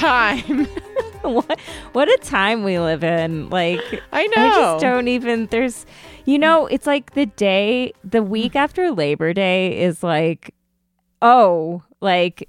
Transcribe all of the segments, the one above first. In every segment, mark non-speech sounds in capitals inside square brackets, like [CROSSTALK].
time. [LAUGHS] what what a time we live in. Like I know. I just don't even there's you know, it's like the day the week mm. after Labor Day is like oh, like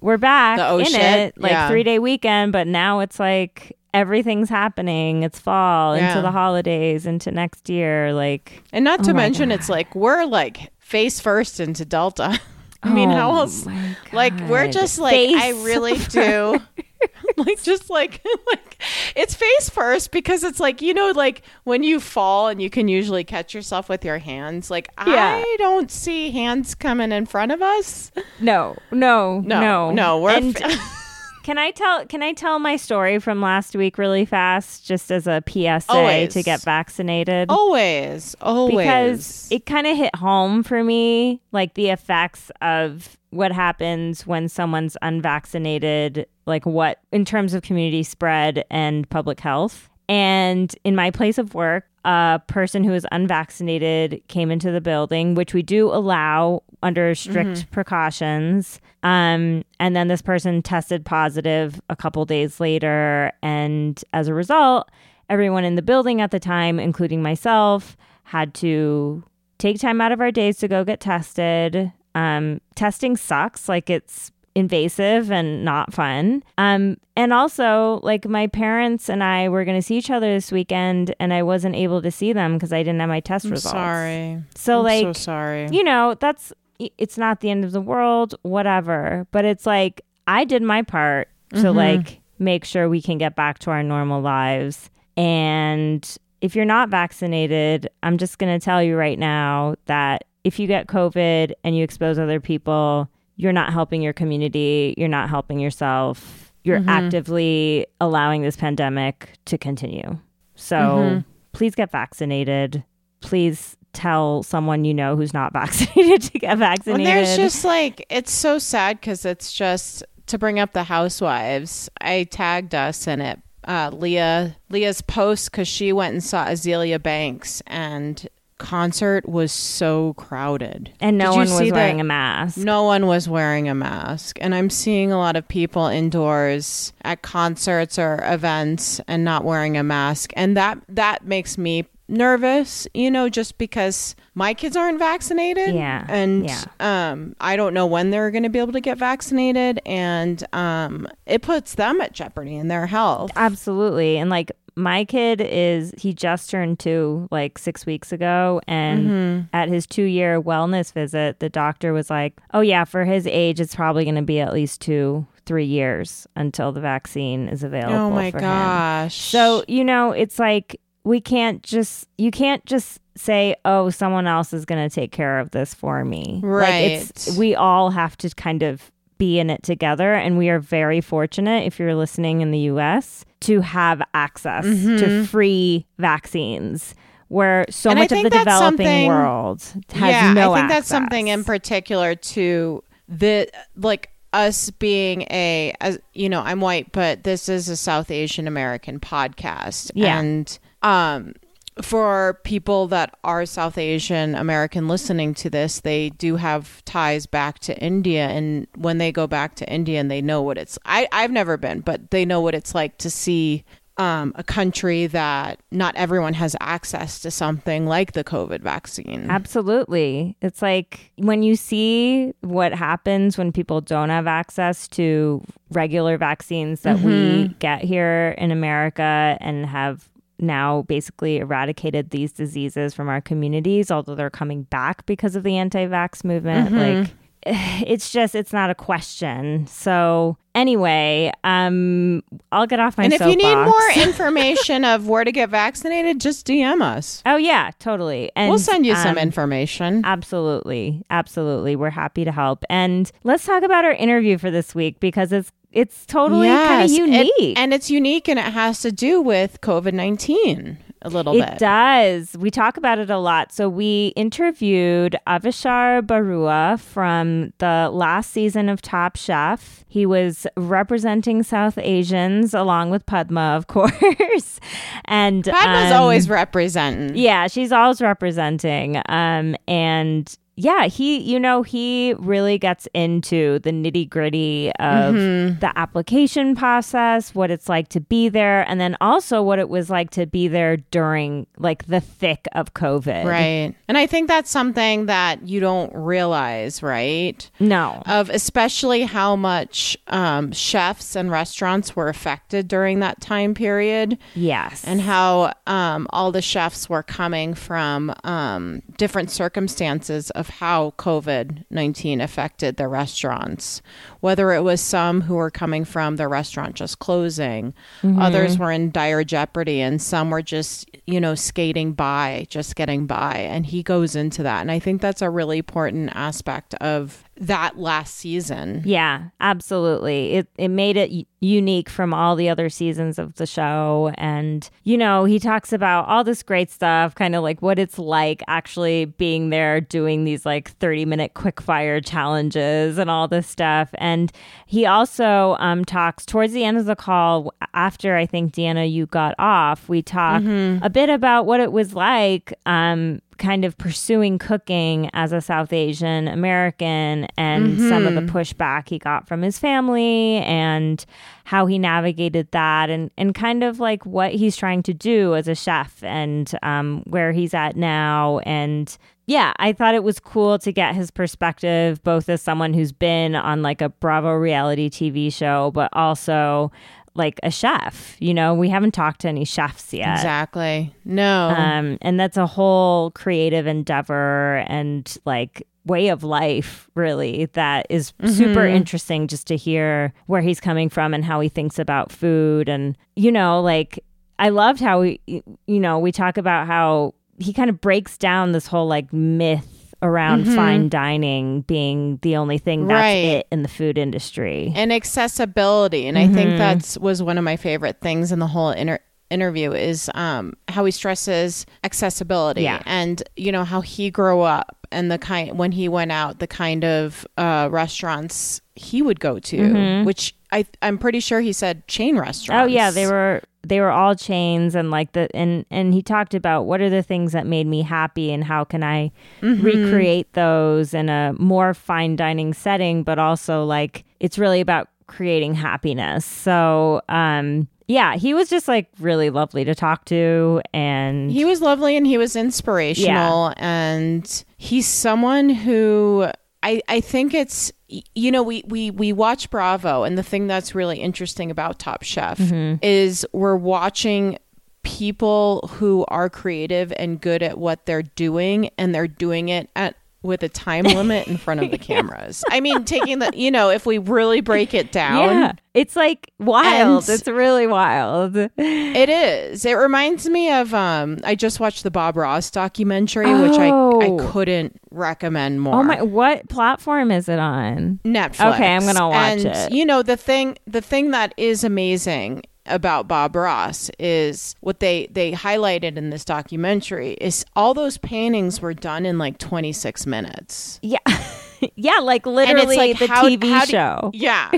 we're back oh in shit, it. Like yeah. three day weekend, but now it's like everything's happening. It's fall into the holidays, into next year. Like And not oh to Oh my mention, it's like we're like face first into Delta. [LAUGHS] I mean, how oh else? Like we're just like I Face really [LAUGHS] do. [LAUGHS] like just like [LAUGHS] like it's face first because it's like you know like when you fall and you can usually catch yourself with your hands. Like Yeah. I don't see hands coming in front of us. No, no, No, no, no, we're And [LAUGHS] can I tell? Can I tell my story from last week really fast, just as a PSA Always. to get vaccinated? always, always because it kind of hit home for me, like the effects of what happens when someone's unvaccinated, like what in terms of community spread and public health. And in my place of work, a person who is unvaccinated came into the building, which we do allow under strict precautions. Um, and then this person tested positive a couple days later. And as a result, everyone in the building at the time, including myself, had to take time out of our days to go get tested. Um, testing sucks. Like it's invasive and not fun. Um, and also, like my parents and I were going to see each other this weekend, and I wasn't able to see them because I didn't have my test I'm results. sorry. So I'm like, so sorry. you know, that's it's not the end of the world, whatever. But it's like I did my part to Mm-hmm. like make sure we can get back to our normal lives. And if you're not vaccinated, I'm just going to tell you right now that if you get COVID and you expose other people, you're not helping your community, you're not helping yourself. You're Mm-hmm. actively allowing this pandemic to continue. So Mm-hmm. please get vaccinated. Please tell someone you know who's not [LAUGHS] vaccinated to get vaccinated. And there's just like it's so sad because it's just to bring up the housewives. I tagged us in it. Uh, Leah Leah's post because she went and saw Azealia Banks and concert was so crowded and no one was that? wearing a mask. No one was wearing a mask. And I'm seeing a lot of people indoors at concerts or events and not wearing a mask. And that that makes me nervous, you know, just because my kids aren't vaccinated. Yeah, And yeah. um I don't know when they're gonna be able to get vaccinated and um it puts them at jeopardy in their health. Absolutely. And like my kid is he just turned two like 6 weeks ago and Mm-hmm. at his 2 year wellness visit the doctor was like, "Oh yeah, for his age it's probably going to be at least 2 3 years until the vaccine is available Oh my for him." gosh. So, you know, it's like we can't just you can't just say, "Oh, someone else is going to take care of this for me." Like it's Right. we all have to kind of be in it together and we are very fortunate if you're listening in the US to have access to free vaccines where so Mm-hmm. And much of the developing world has yeah, no I think that's something in particular to the like us being a as you know I'm white, but this is a South Asian American podcast, Yeah. and um. For people that are South Asian American listening to this, they do have ties back to India. And when they go back to India and they know what it's, I, I've never been, but they know what it's like to see um, a country that not everyone has access to something like the COVID vaccine. Absolutely. It's like when you see what happens when people don't have access to regular vaccines that we Mm-hmm. get here in America and have now basically eradicated these diseases from our communities, although they're coming back because of the anti vax movement. Mm-hmm. Like, [SIGHS] it's just it's not a question so anyway um i'll get off my and if you need soapbox. more [LAUGHS] information of where to get vaccinated, just DM us. oh yeah totally and we'll send you some um, information. Absolutely. Absolutely. We're happy to help. And let's talk about our interview for this week because it's it's totally kind of Yes, it- unique. and it's unique and it has to do with COVID 19 a little it bit. It does. We talk about it a lot. So we interviewed Avishar Barua from the last season of Top Chef. He was representing South Asians along with Padma, of [LAUGHS] course. and Padma's um, always representing. Yeah, she's always representing. Um, and yeah, he, you know, he really gets into the nitty gritty of Mm-hmm. the application process, what it's like to be there, and then also what it was like to be there during like the thick of COVID. Right. And I think that's something that you don't realize, right? No. Of especially how much um, chefs and restaurants were affected during that time period. Yes. and how um, all the chefs were coming from um, different circumstances of how COVID 19 affected the restaurants. Whether it was some who were coming from the restaurant just closing, mm-hmm. others were in dire jeopardy, and some were just, you know, skating by, just getting by. And he goes into that. And I think that's a really important aspect of that last season. Yeah, absolutely. It it made it u- unique from all the other seasons of the show and you know, he talks about all this great stuff, kind of like what it's like actually being there doing these like 30-minute quick fire challenges and all this stuff. And he also um talks towards the end of the call after I think Deanna you got off, we talk a bit about what it was like um kind of pursuing cooking as a South Asian American and some of the pushback he got from his family and how he navigated that and, and kind of like what he's trying to do as a chef and um, where he's at now. And yeah, I thought it was cool to get his perspective, both as someone who's been on like a Bravo reality TV show, but also like a chef. You know, we haven't talked to any chefs yet. Exactly. No. Um, and that's a whole creative endeavor and like way of life, really, that is super interesting just to hear where he's coming from and how he thinks about food. And, you know, like, I loved how we, you know, we talk about how he kind of breaks down this whole like myth around fine dining being the only thing that's Right. it in the food industry. and accessibility and i Mm-hmm. think that's was one of my favorite things in the whole inter- interview is um how he stresses accessibility Yeah. and you know how he grew up and the kind when he went out the kind of uh restaurants he would go to which i i'm pretty sure he said chain restaurants Mm-hmm. Oh yeah, they were they were all chains and like the and and he talked about what are the things that made me happy and how can I Mm-hmm. recreate those in a more fine dining setting but also like it's really about creating happiness. So, um yeah, he was just like really lovely to talk to and He was lovely and he was inspirational and he's someone who I I think it's you know we we we watch Bravo and the thing that's really interesting about Top Chef mm-hmm. is we're watching people who are creative and good at what they're doing and they're doing it at with a time limit in front of the [LAUGHS] cameras. I mean taking the you know if we really break it down yeah, it's like wild. It's really wild. It is. It reminds me of um I just watched the Bob Ross documentary, which I Oh. I couldn't recommend more. Oh my what platform is it on? Netflix. Okay, I'm gonna watch and, it. You know, the thing the thing that is amazing about Bob Ross is what they they highlighted in this documentary is all those paintings were done in like 26 minutes. Yeah. [LAUGHS] yeah, like And literally it's like the how, TV how do- show. yeah.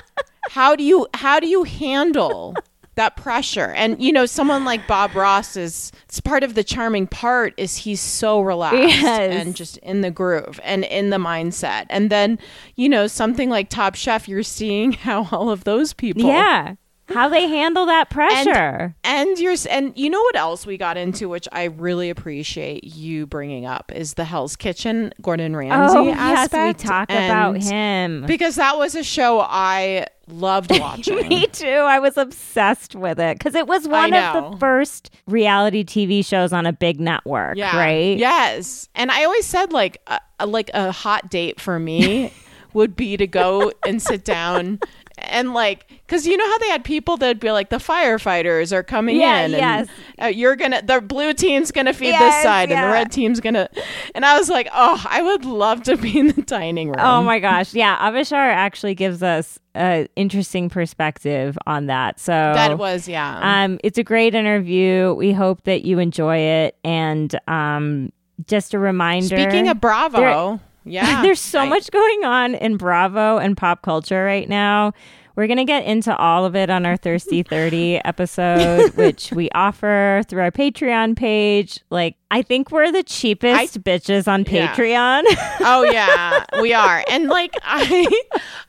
[LAUGHS] how do you how do you handle that pressure? And you know, someone like Bob Ross is it's part of the charming part is he's so relaxed Yes. and just in the groove and in the mindset. And then, you know, something like Top Chef, you're seeing how all of those people Yeah. How they handle that pressure. and you're and you know what else we got into which I really appreciate you bringing up is the Hell's Kitchen Gordon Ramsay oh, yes, we talk about him. because that was a show I loved [LAUGHS] watching. Me too. I was obsessed with it because it was one of the first reality TV shows on a big network, Yeah. right? Yes. And I always said like a, a- like a hot date for me [LAUGHS] would be to go and sit down and like because you know how they had people that'd be like the firefighters are coming Yeah, in yes. and uh, you're gonna the blue team's gonna feed Yes, this side and the red team's gonna and i was like oh i would love to be in the dining room Oh my gosh. Yeah. Avishar actually gives us an interesting perspective on that. So that was yeah Um, it's a great interview. We hope that you enjoy it. And um, just a reminder. speaking of bravo yeah [LAUGHS] There's so I- much going on in Bravo and pop culture right now. We're going to get into all of it on our Thirsty [LAUGHS] 30 episode, which we offer through our Patreon page. Like, I think we're the cheapest I, bitches on Patreon. Yeah. oh, yeah, we [LAUGHS] are. And like, I,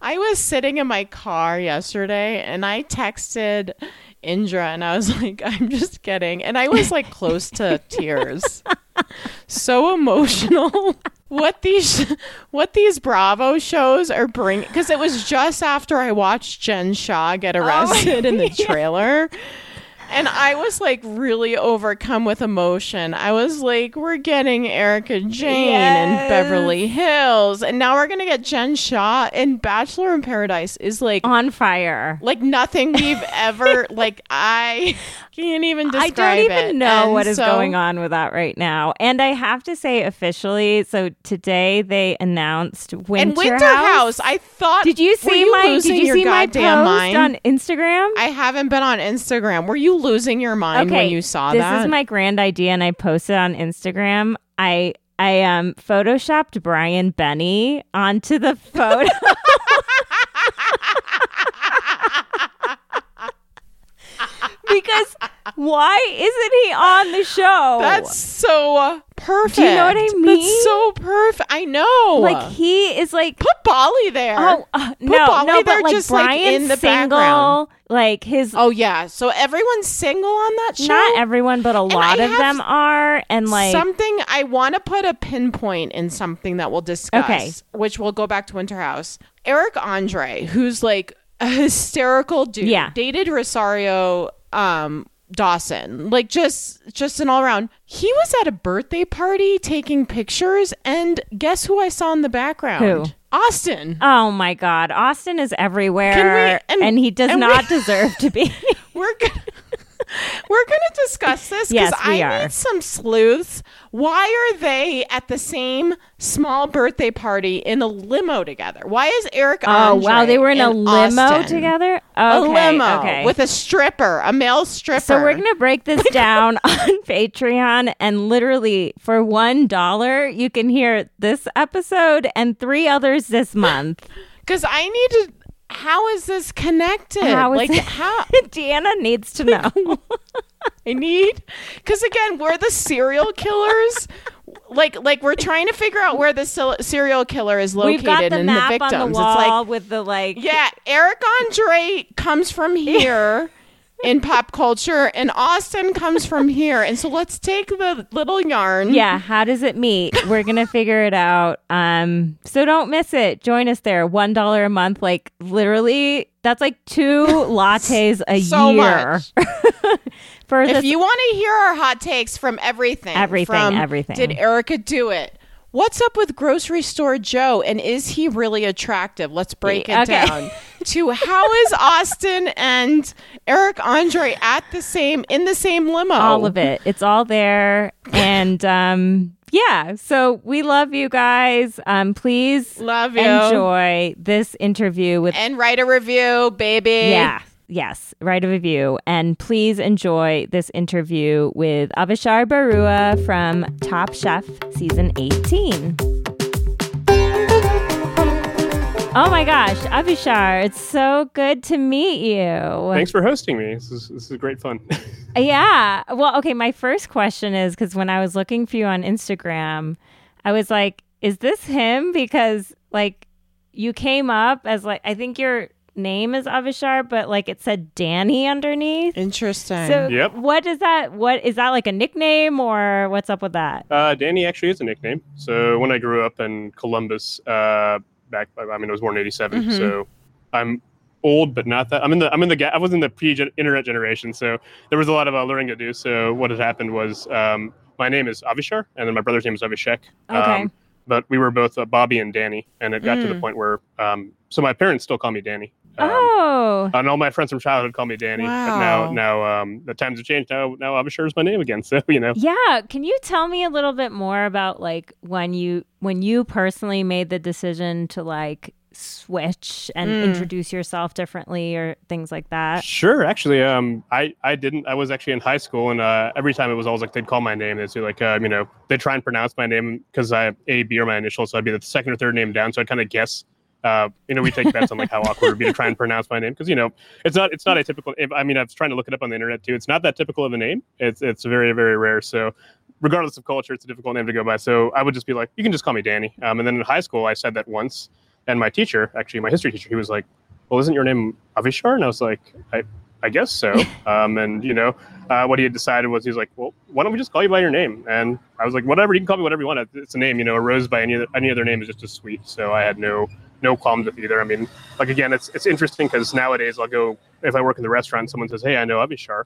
I was sitting in my car yesterday and I texted Indra and I was [LAUGHS] like, I'm just kidding. And I was like close to [LAUGHS] tears. so emotional. [LAUGHS] what these what these Bravo shows are bringing because it was just after I watched Jen Shah get oh arrested oh in the trailer. And I was like really overcome with emotion. I was like, we're getting Erika Jayne yes. in Beverly Hills. And now we're going to get Jen Shah. And Bachelor in Paradise is like on fire. Like nothing we've ever, [LAUGHS] like, I can't even describe I don't even it. know and what is so, going on with that right now. And I have to say, officially, so today they announced Winter, and Winter House. House. I thought. Did you see my? Did you see my post mind? on Instagram? I haven't been on Instagram. Were you losing your mind okay, when you saw this that? This is my grand idea, and I posted on Instagram. I I um photoshopped Brian Benni onto the photo. [LAUGHS] because why isn't he on the show? That's so perfect. Do you know what I mean? That's so perfect. I know. Like he is like put Bali there. Oh uh, no, Bali no, but like just Brian's like in the single, background. Like his. Oh yeah, so everyone's single on that show. Not everyone, but a and lot I of them are. And like something, I want to put a pinpoint in something that we'll discuss. Okay. Which we'll go back to Winter House. Eric Andre, who's like a hysterical dude. Yeah. Dated Rosario um Dawson. Like just just an all around. He was at a birthday party taking pictures and guess who I saw in the background? Who? Austen. Oh my god. Austen is everywhere we, and, and, he does and not we, deserve to be. [LAUGHS] we're gonna we're going to discuss this because yes, I are. need some sleuths. Why are they at the same small birthday party in a limo together? Why is Eric? Oh wow, they were in a limo Austen? together. Okay, a limo okay. with a stripper, a male stripper. So we're gonna break this [LAUGHS] down on Patreon, and literally for one dollar, you can hear this episode and three others this month. [LAUGHS] Because I need to how is this connected? How is like it? how [LAUGHS] Deanna needs to know. [LAUGHS] I need because again, we're the serial killers. like like we're trying to figure out where the serial killer is located We've got the and map the victims. On the wall it's like with the like yeah, Eric Andre comes from [LAUGHS] here in pop culture, and Austen comes from here. And so let's take the little yarn. Yeah, how does it meet? We're gonna figure it out. Um, so don't miss it. Join us there. One dollar a month, like literally, that's like two [LAUGHS] lattes a so year. [LAUGHS] For if this- you want to hear our hot takes from everything, everything, from, everything. Did Erika do it? What's up with grocery store Joe? And is he really attractive? Let's break it okay. down. [LAUGHS] to how is Austen and Eric Andre at the same in the same limo? All of it. It's all there. And um yeah, so we love you guys. Um please love you. enjoy this interview with And write a review, baby. Yeah. Yes, write a review. And please enjoy this interview with Avishar Barua from Top Chef Season 18. Oh my gosh, Avishar, it's so good to meet you. Thanks for hosting me. This is, this is great fun. [LAUGHS] yeah. Well, okay, my first question is because when I was looking for you on Instagram, I was like, is this him? Because, like, you came up as, like, I think you're name is Avishar, but like it said Danny underneath. Interesting. So yep. what is that? What is that like a nickname or what's up with that? Uh, Danny actually is a nickname. So when I grew up in Columbus, uh, back I mean I was born in '87, mm-hmm. so I'm old but not that. I'm in the I'm in the I was in the pre-internet generation, so there was a lot of uh, learning to do. So what had happened was um, my name is Avishar, and then my brother's name is Avishek. Okay. Um, but we were both uh, Bobby and Danny, and it got mm. to the mm. point where um, so my parents still call me Danny. Um, oh. And all my friends from childhood call me Danny. Wow. But now, now um, the times have changed. Now, now Avishar is my name again. [LAUGHS] So you know. Yeah. Can you tell me a little bit more about like when you when you personally made the decision to like switch and mm. introduce yourself differently or things like that? Sure. Actually, um, I, I didn't. I was actually in high school, and uh, every time it was always like they'd call my name. They'd say like, uh, you know, they try and pronounce my name because I A B are my initials, so I'd be the second or third name down. So I'd kind of guess Uh, you know, we take bets on like how awkward it would be to try and [LAUGHS] pronounce my name because you know it's not it's not a typical. I mean, I was trying to look it up on the internet too. It's not that typical of a name. It's it's very very rare. So regardless of culture, it's a difficult name to go by. So I would just be like, you can just call me Danny. Um, and then in high school, I said that once, and my teacher, actually my history teacher, he was like, well, isn't your name Avishar? And I was like, I I guess so. [LAUGHS] Um, and you know, uh, what he had decided was he's like, well, why don't we just call you by your name? And I was like, whatever, you can call me whatever you want. It's a name, you know. A rose by any other, any other name is just as sweet. So I had no no qualms with either. I mean, like again, it's it's interesting because nowadays I'll go if I work in the restaurant, someone says, hey, I know Avishar.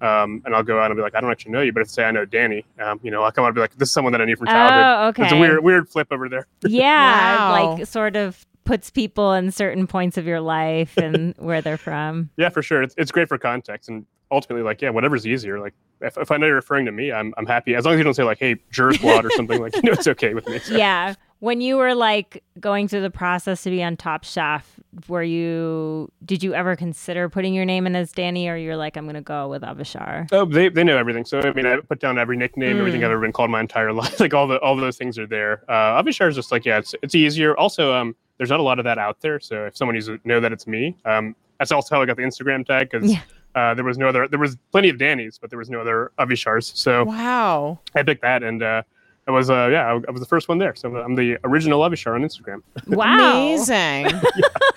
Um, and I'll go out and be like, I don't actually know you, but if say I know Danny, um, you know, I'll come out and be like, this is someone that I knew from childhood. Oh, okay. It's a weird, weird flip over there. [LAUGHS] Yeah, Wow. like sort of puts people in certain points of your life and [LAUGHS] where they're from. Yeah, for sure. It's, it's great for context and ultimately, like, yeah, whatever's easier. Like, if, if I know you're referring to me, I'm, I'm happy as long as you don't say like, hey, Jur Squad or something. Like, you know, it's okay with me. So- [LAUGHS] Yeah. When you were like going through the process to be on Top Chef, were you did you ever consider putting your name in as Danny or you're like, I'm gonna go with Avishar? Oh, they, they know everything. So I mean, I put down every nickname, everything Mm. I've ever been called my entire [LAUGHS] life. Like all the all those things are there. Uh, Avishar is just like yeah, it's it's easier. Also, um, there's not a lot of that out there. So if someone needs to know that it's me, um, that's also how I got the Instagram tag because Yeah. uh, there was no other. There was plenty of Danny's, but there was no other Avishars. So Wow. I picked that, and uh, it was uh, yeah, I, I was the first one there. So I'm the original Avishar on Instagram. Wow. Amazing.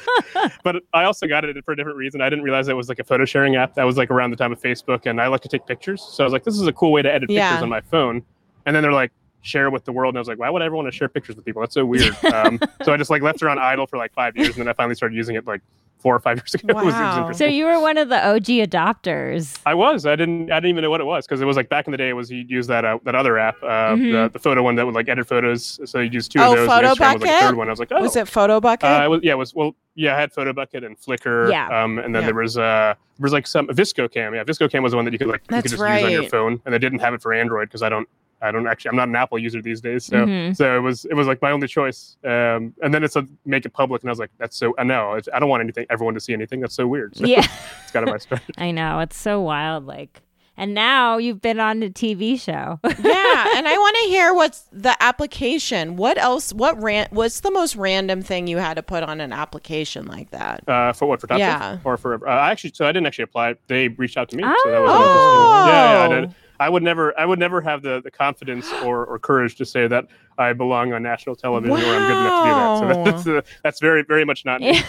[LAUGHS] but I also got it for a different reason. I didn't realize it was like a photo sharing app. That was like around the time of Facebook, and I like to take pictures. So I was like, this is a cool way to edit Yeah. pictures on my phone. And then they're like, share with the world. And I was like, why would I ever want to share pictures with people? That's so weird. [LAUGHS] um, so I just like left it on idle for like five years, and then I finally started using it like four or five years ago. [LAUGHS] It was- was Wow. So you were one of the OG adopters. I was. I didn't. I didn't even know what it was because it was like back in the day. It was you'd use that uh, that other app, uh, Mhm. the, the photo one that would like edit photos. So you use two Oh, of those. and Photo Instagram was like a Bucket? third one. I was like, oh, Was it Photobucket? Uh, it was, yeah, it was well, yeah. I had Photobucket and Flickr. Yeah. Um, and then Yeah. there was uh, there was like some VSCO Cam. Yeah, VSCO Cam was the one that you could like you could just use on your phone, and they didn't have it for Android because I don't, I don't actually, I'm not an Apple user these days. So, Mhm. so it was, it was like my only choice. Um, and then it said make it public, and I was like, that's so. I know, I don't want anything, everyone to see anything. That's so weird. So Yeah. [LAUGHS] it's kind of my strategy. [LAUGHS] I know. It's so wild. Like and now you've been on a TV show. [LAUGHS] yeah, and I want to hear what's the application. What else? What ran? What's the most random thing you had to put on an application like that? Uh, for what for Top Yeah. Chef? or for uh, I actually so I didn't actually apply. They reached out to me, so that was Oh. interesting. Yeah, yeah, I did. I would never, I would never have the, the confidence [GASPS] or, or courage to say that I belong on national television or I'm good enough to do that. So that's uh, that's very very much not me.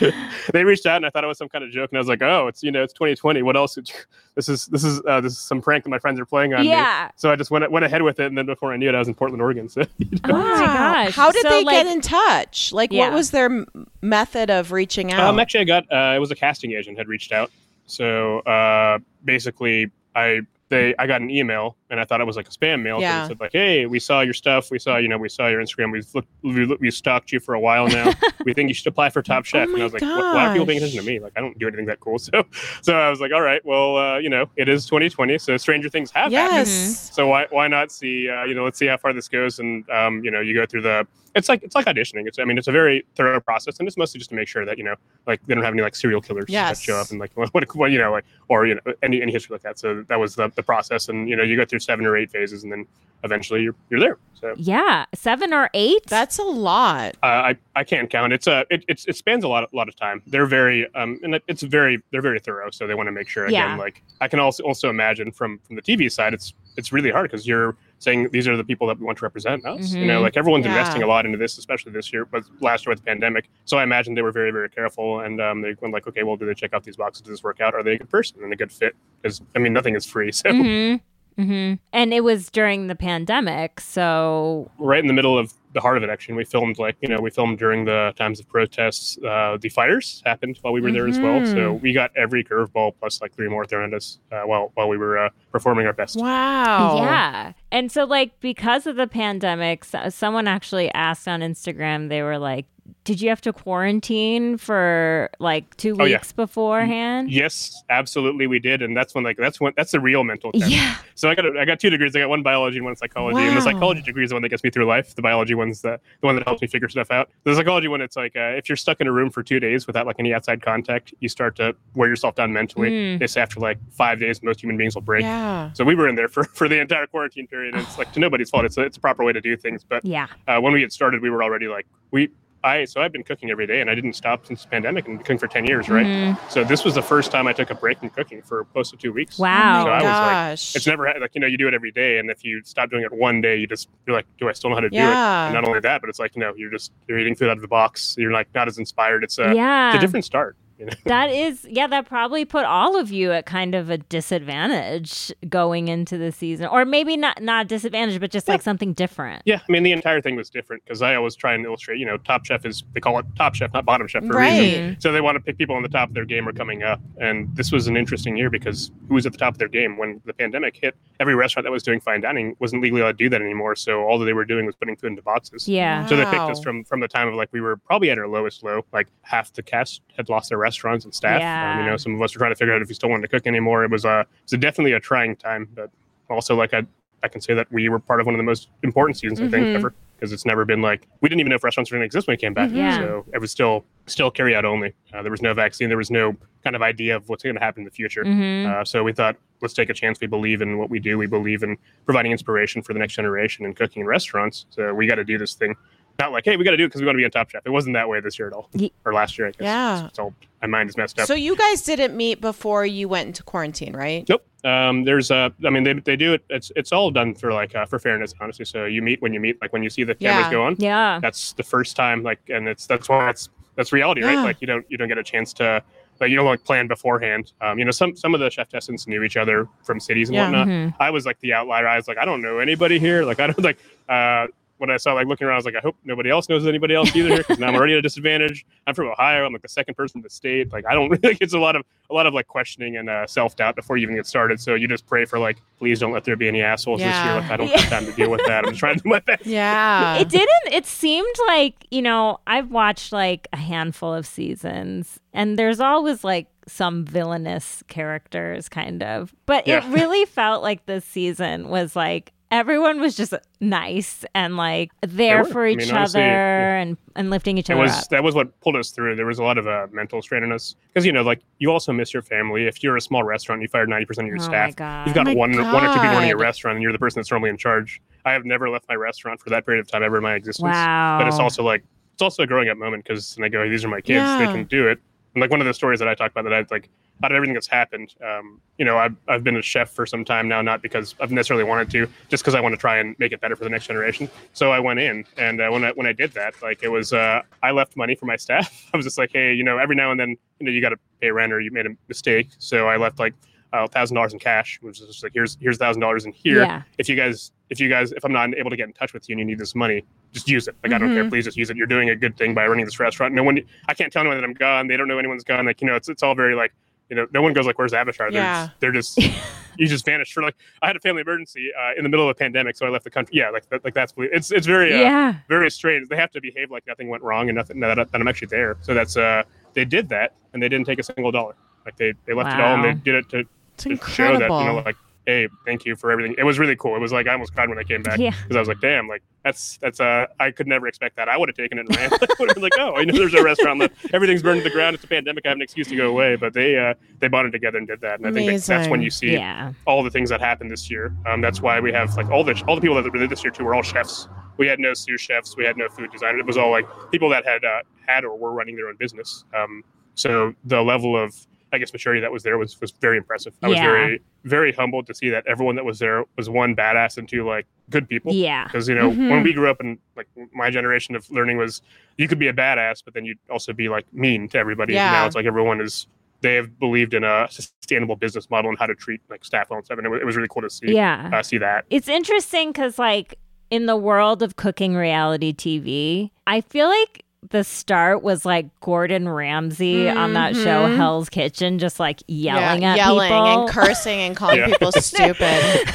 [LAUGHS] [LAUGHS] they reached out and I thought it was some kind of joke and I was like, oh, it's you know it's 2020. What else? Would you, [LAUGHS] this is this is uh, this is some prank that my friends are playing on me. So I just went went ahead with it and then before I knew it, I was in Portland, Oregon. So you know. Oh my gosh. How did So, they like- get in touch? Like, Yeah. what was their method of reaching out? Um, actually, I got uh, it was a casting agent had reached out. So uh, basically, I they I got an email and I thought it was like a spam mail. Yeah. It said like, "Hey, we saw your stuff. We saw you know we saw your Instagram. We've looked, we look- we stalked you for a while now. [LAUGHS] we think you should apply for Top Chef." Oh and I was like, "Why why are people paying attention to me? Like, I don't do anything that cool." [LAUGHS] So so I was like, "All right, well, uh, you know, it is 2020, so stranger things have happened." yes. So why why not see uh, you know let's see how far this goes and um, you know you go through the it's like it's like auditioning it's I mean it's a very thorough process and it's mostly just to make sure that you know like they don't have any like serial killers Yes. that show up and like [LAUGHS] what, what you know like or you know any any history like that so that was the, the process and you know you go through seven or eight phases and then eventually you're you're there so Yeah. Seven or eight? That's a lot. uh, I I can't count. It's a it, it's it spans a lot of, lot of time. They're very um and it's very they're very thorough. So they want to make sure again Yeah. like I can also also imagine from from the TV side it's it's really hard because you're saying these are the people that we want to represent us. You know Mhm. like everyone's Yeah. investing a lot into this, especially this year, but last year with the pandemic. So I imagine they were very very careful and um they went like okay well do they check out these boxes? Does this work out? Are they a good person and a good fit? Because I mean nothing is free. [LAUGHS] So hmm hmm And it was during the pandemic, so right in the middle of the heart of it actually we filmed like you know we filmed during the times of protests uh, the fires happened while we were there as well so Mhm. we got every curveball plus like three more thrown at us uh, while while we were uh, performing our best Wow. yeah. And so, like, because of the pandemic, so- someone actually asked on Instagram, they were like, did you have to quarantine for like two Oh, yeah. weeks beforehand? yes absolutely we did and that's when like that's when that's the real mental test Yeah. so i got a, i got two degrees i got one biology and one psychology and the psychology degree is the one that gets me through life the biology one's the, the one that helps me figure stuff out the psychology one it's like uh, if you're stuck in a room for two days without like any outside contact you start to wear yourself down mentally Mm. they say after like five days most human beings will break Yeah. So we were in there for, [LAUGHS] for the entire quarantine period. And it's like to nobody's fault. It's a, it's a proper way to do things. But Yeah. uh, when we had started, we were already like we. I so I've been cooking every day, and I didn't stop since the pandemic, and been cooking for ten years, right? Mhm. So this was the first time I took a break from cooking for close to two weeks. Wow. So I was like, Gosh. It's never like you know you do it every day, and if you stop doing it one day, you just you're like, do I still know how to do it? Yeah. And not only that, but it's like you know you're just you're eating food out of the box. You're like not as inspired. It's a yeah. it's a different start. You know? That is, yeah, that probably put all of you at kind of a disadvantage going into the season, or maybe not not a disadvantage, but just like something different. Yeah, I mean the entire thing was different because I always try and illustrate. You know, Top Chef is they call it Top Chef, not Bottom Chef for a reason. right. So they want to pick people on the top of their game or coming up. And this was an interesting year because who was at the top of their game when the pandemic hit? Every restaurant that was doing fine dining wasn't legally allowed to do that anymore. So all that they were doing was putting food into boxes. Yeah. So they picked us from from the time of like we were probably at our lowest low. Like half the cast had lost their restaurants and staff. Um, you know, some of us were trying to figure out if we still wanted to cook anymore. It was uh, it was definitely a trying time, but also like I I can say that we were part of one of the most important seasons I think Mhm. ever because it's never been like we didn't even know if restaurants were going to exist when we came back. Mhm. Yeah. So it was still still carry out only. Uh, there was no vaccine. There was no kind of idea of what's going to happen in the future. hmm Uh, so we thought, let's take a chance. We believe in what we do. We believe in providing inspiration for the next generation and cooking in restaurants. So we got to do this thing. Not like, hey, we got to do it because we want to be on Top Chef. It wasn't that way this year at all, Ye- or last year, I guess. Yeah. So my mind is messed up. So you guys didn't meet before you went into quarantine, right? Nope. Um, there's uh, I mean, they, they do it. It's it's all done for like uh, for fairness, honestly. So you meet when you meet, like when you see the cameras Yeah. go on. Yeah. That's the first time, like, and it's that's why that's that's reality, Yeah. right? Like you don't you don't get a chance to like you don't like plan beforehand. Um, you know, some some of the cheftestants knew each other from cities and Yeah. whatnot. Mhm. I was like the outlier. I was like, I don't know anybody here. Like I don't [LAUGHS] like uh when I saw like looking around, I was like, I hope nobody else knows anybody else either here because now I'm already at a disadvantage. I'm from Ohio. I'm like the second person in the state. Like I don't [LAUGHS] really like it's a lot of a lot of like questioning and uh, self doubt before you even get started. So you just pray for like, please don't let there be any assholes this Yeah. year. Like I don't Yeah. have time to deal with that. I'm just trying to do my best. [LAUGHS] Yeah. It didn't. It seemed like you know I've watched like a handful of seasons, and there's always like some villainous characters, kind of. But Yeah. it really felt like this season was like everyone was just nice and like there were. for I each mean, other honestly, yeah. and and lifting each It other was up. that was what pulled us through. There was a lot of uh, mental strain on us because you know, like you also miss your family. If you're a small restaurant, you fire ninety percent of your Oh my staff. God. You've got Oh my one one or two people running a God. restaurant, and you're the person that's normally in charge. I have never left my restaurant for that period of time ever in my existence. Wow. But it's also like it's also a growing up moment because and I go, these are my kids. They can do it. And like one of the stories that I talk about that I like out of everything that's happened, um, you know, I've, I've been a chef for some time now, not because I've necessarily wanted to, just because I want to try and make it better for the next generation. So I went in, and uh, when I when I did that, like it was, uh, I left money for my [LAUGHS] staff. I was just like, hey, you know, every now and then, you know, you got to pay rent or you made a mistake, so I left like a thousand dollars in cash, which is just like here's here's thousand dollars in here. Yeah. If you guys, if you guys, if I'm not able to get in touch with you and you need this money, just use it. Like I don't care, Mhm. please just use it. You're doing a good thing by running this restaurant. No one, I can't tell anyone that I'm gone. They don't know anyone's gone. Like you know, it's it's all very like you know, no one goes like, "Where's Avishar?" They're Yeah. just, they're just [LAUGHS] you just vanished for like. I had a family emergency uh, in the middle of a pandemic, so I left the country. Yeah, like like that's it's it's very uh, yeah. very strange. They have to behave like nothing went wrong and nothing that, that I'm actually there. So that's uh they did that and they didn't take a single dollar. Like they they left it all and they did it to, to show that you know like hey thank you for everything. It was really cool. It was like I almost cried when I came back Yeah. because I was like damn like that's that's uh I could never expect that. I would have taken it and ran. [LAUGHS] I would have been like oh I know there's a restaurant left. Everything's burned to the ground. It's a pandemic. I have an excuse to go away. But they uh they bonded together and did that. And I think that, that's when you see Yeah. all the things that happened this year. Um, that's why we have like all the all the people that were there this year too were all chefs. We had no sous chefs. We had no food designers. It was all like people that had uh, had or were running their own business. Um, so the level of I guess maturity that was there was was very impressive. I was very very humbled to see that everyone that was there was one badass and two like good people. Yeah. Because you know Mhm. when we grew up and like my generation of learning was you could be a badass, but then you'd also be like mean to everybody. Yeah. Now it's like everyone is they have believed in a sustainable business model and how to treat like staff and stuff. And it was, it was really cool to see Yeah. uh, see that. It's interesting because, like, in the world of cooking reality TV, I feel like the start was like Gordon Ramsay on that show Mhm. Hell's Kitchen, just like yelling yeah, at yelling people. and cursing and calling [LAUGHS] Yeah. people stupid.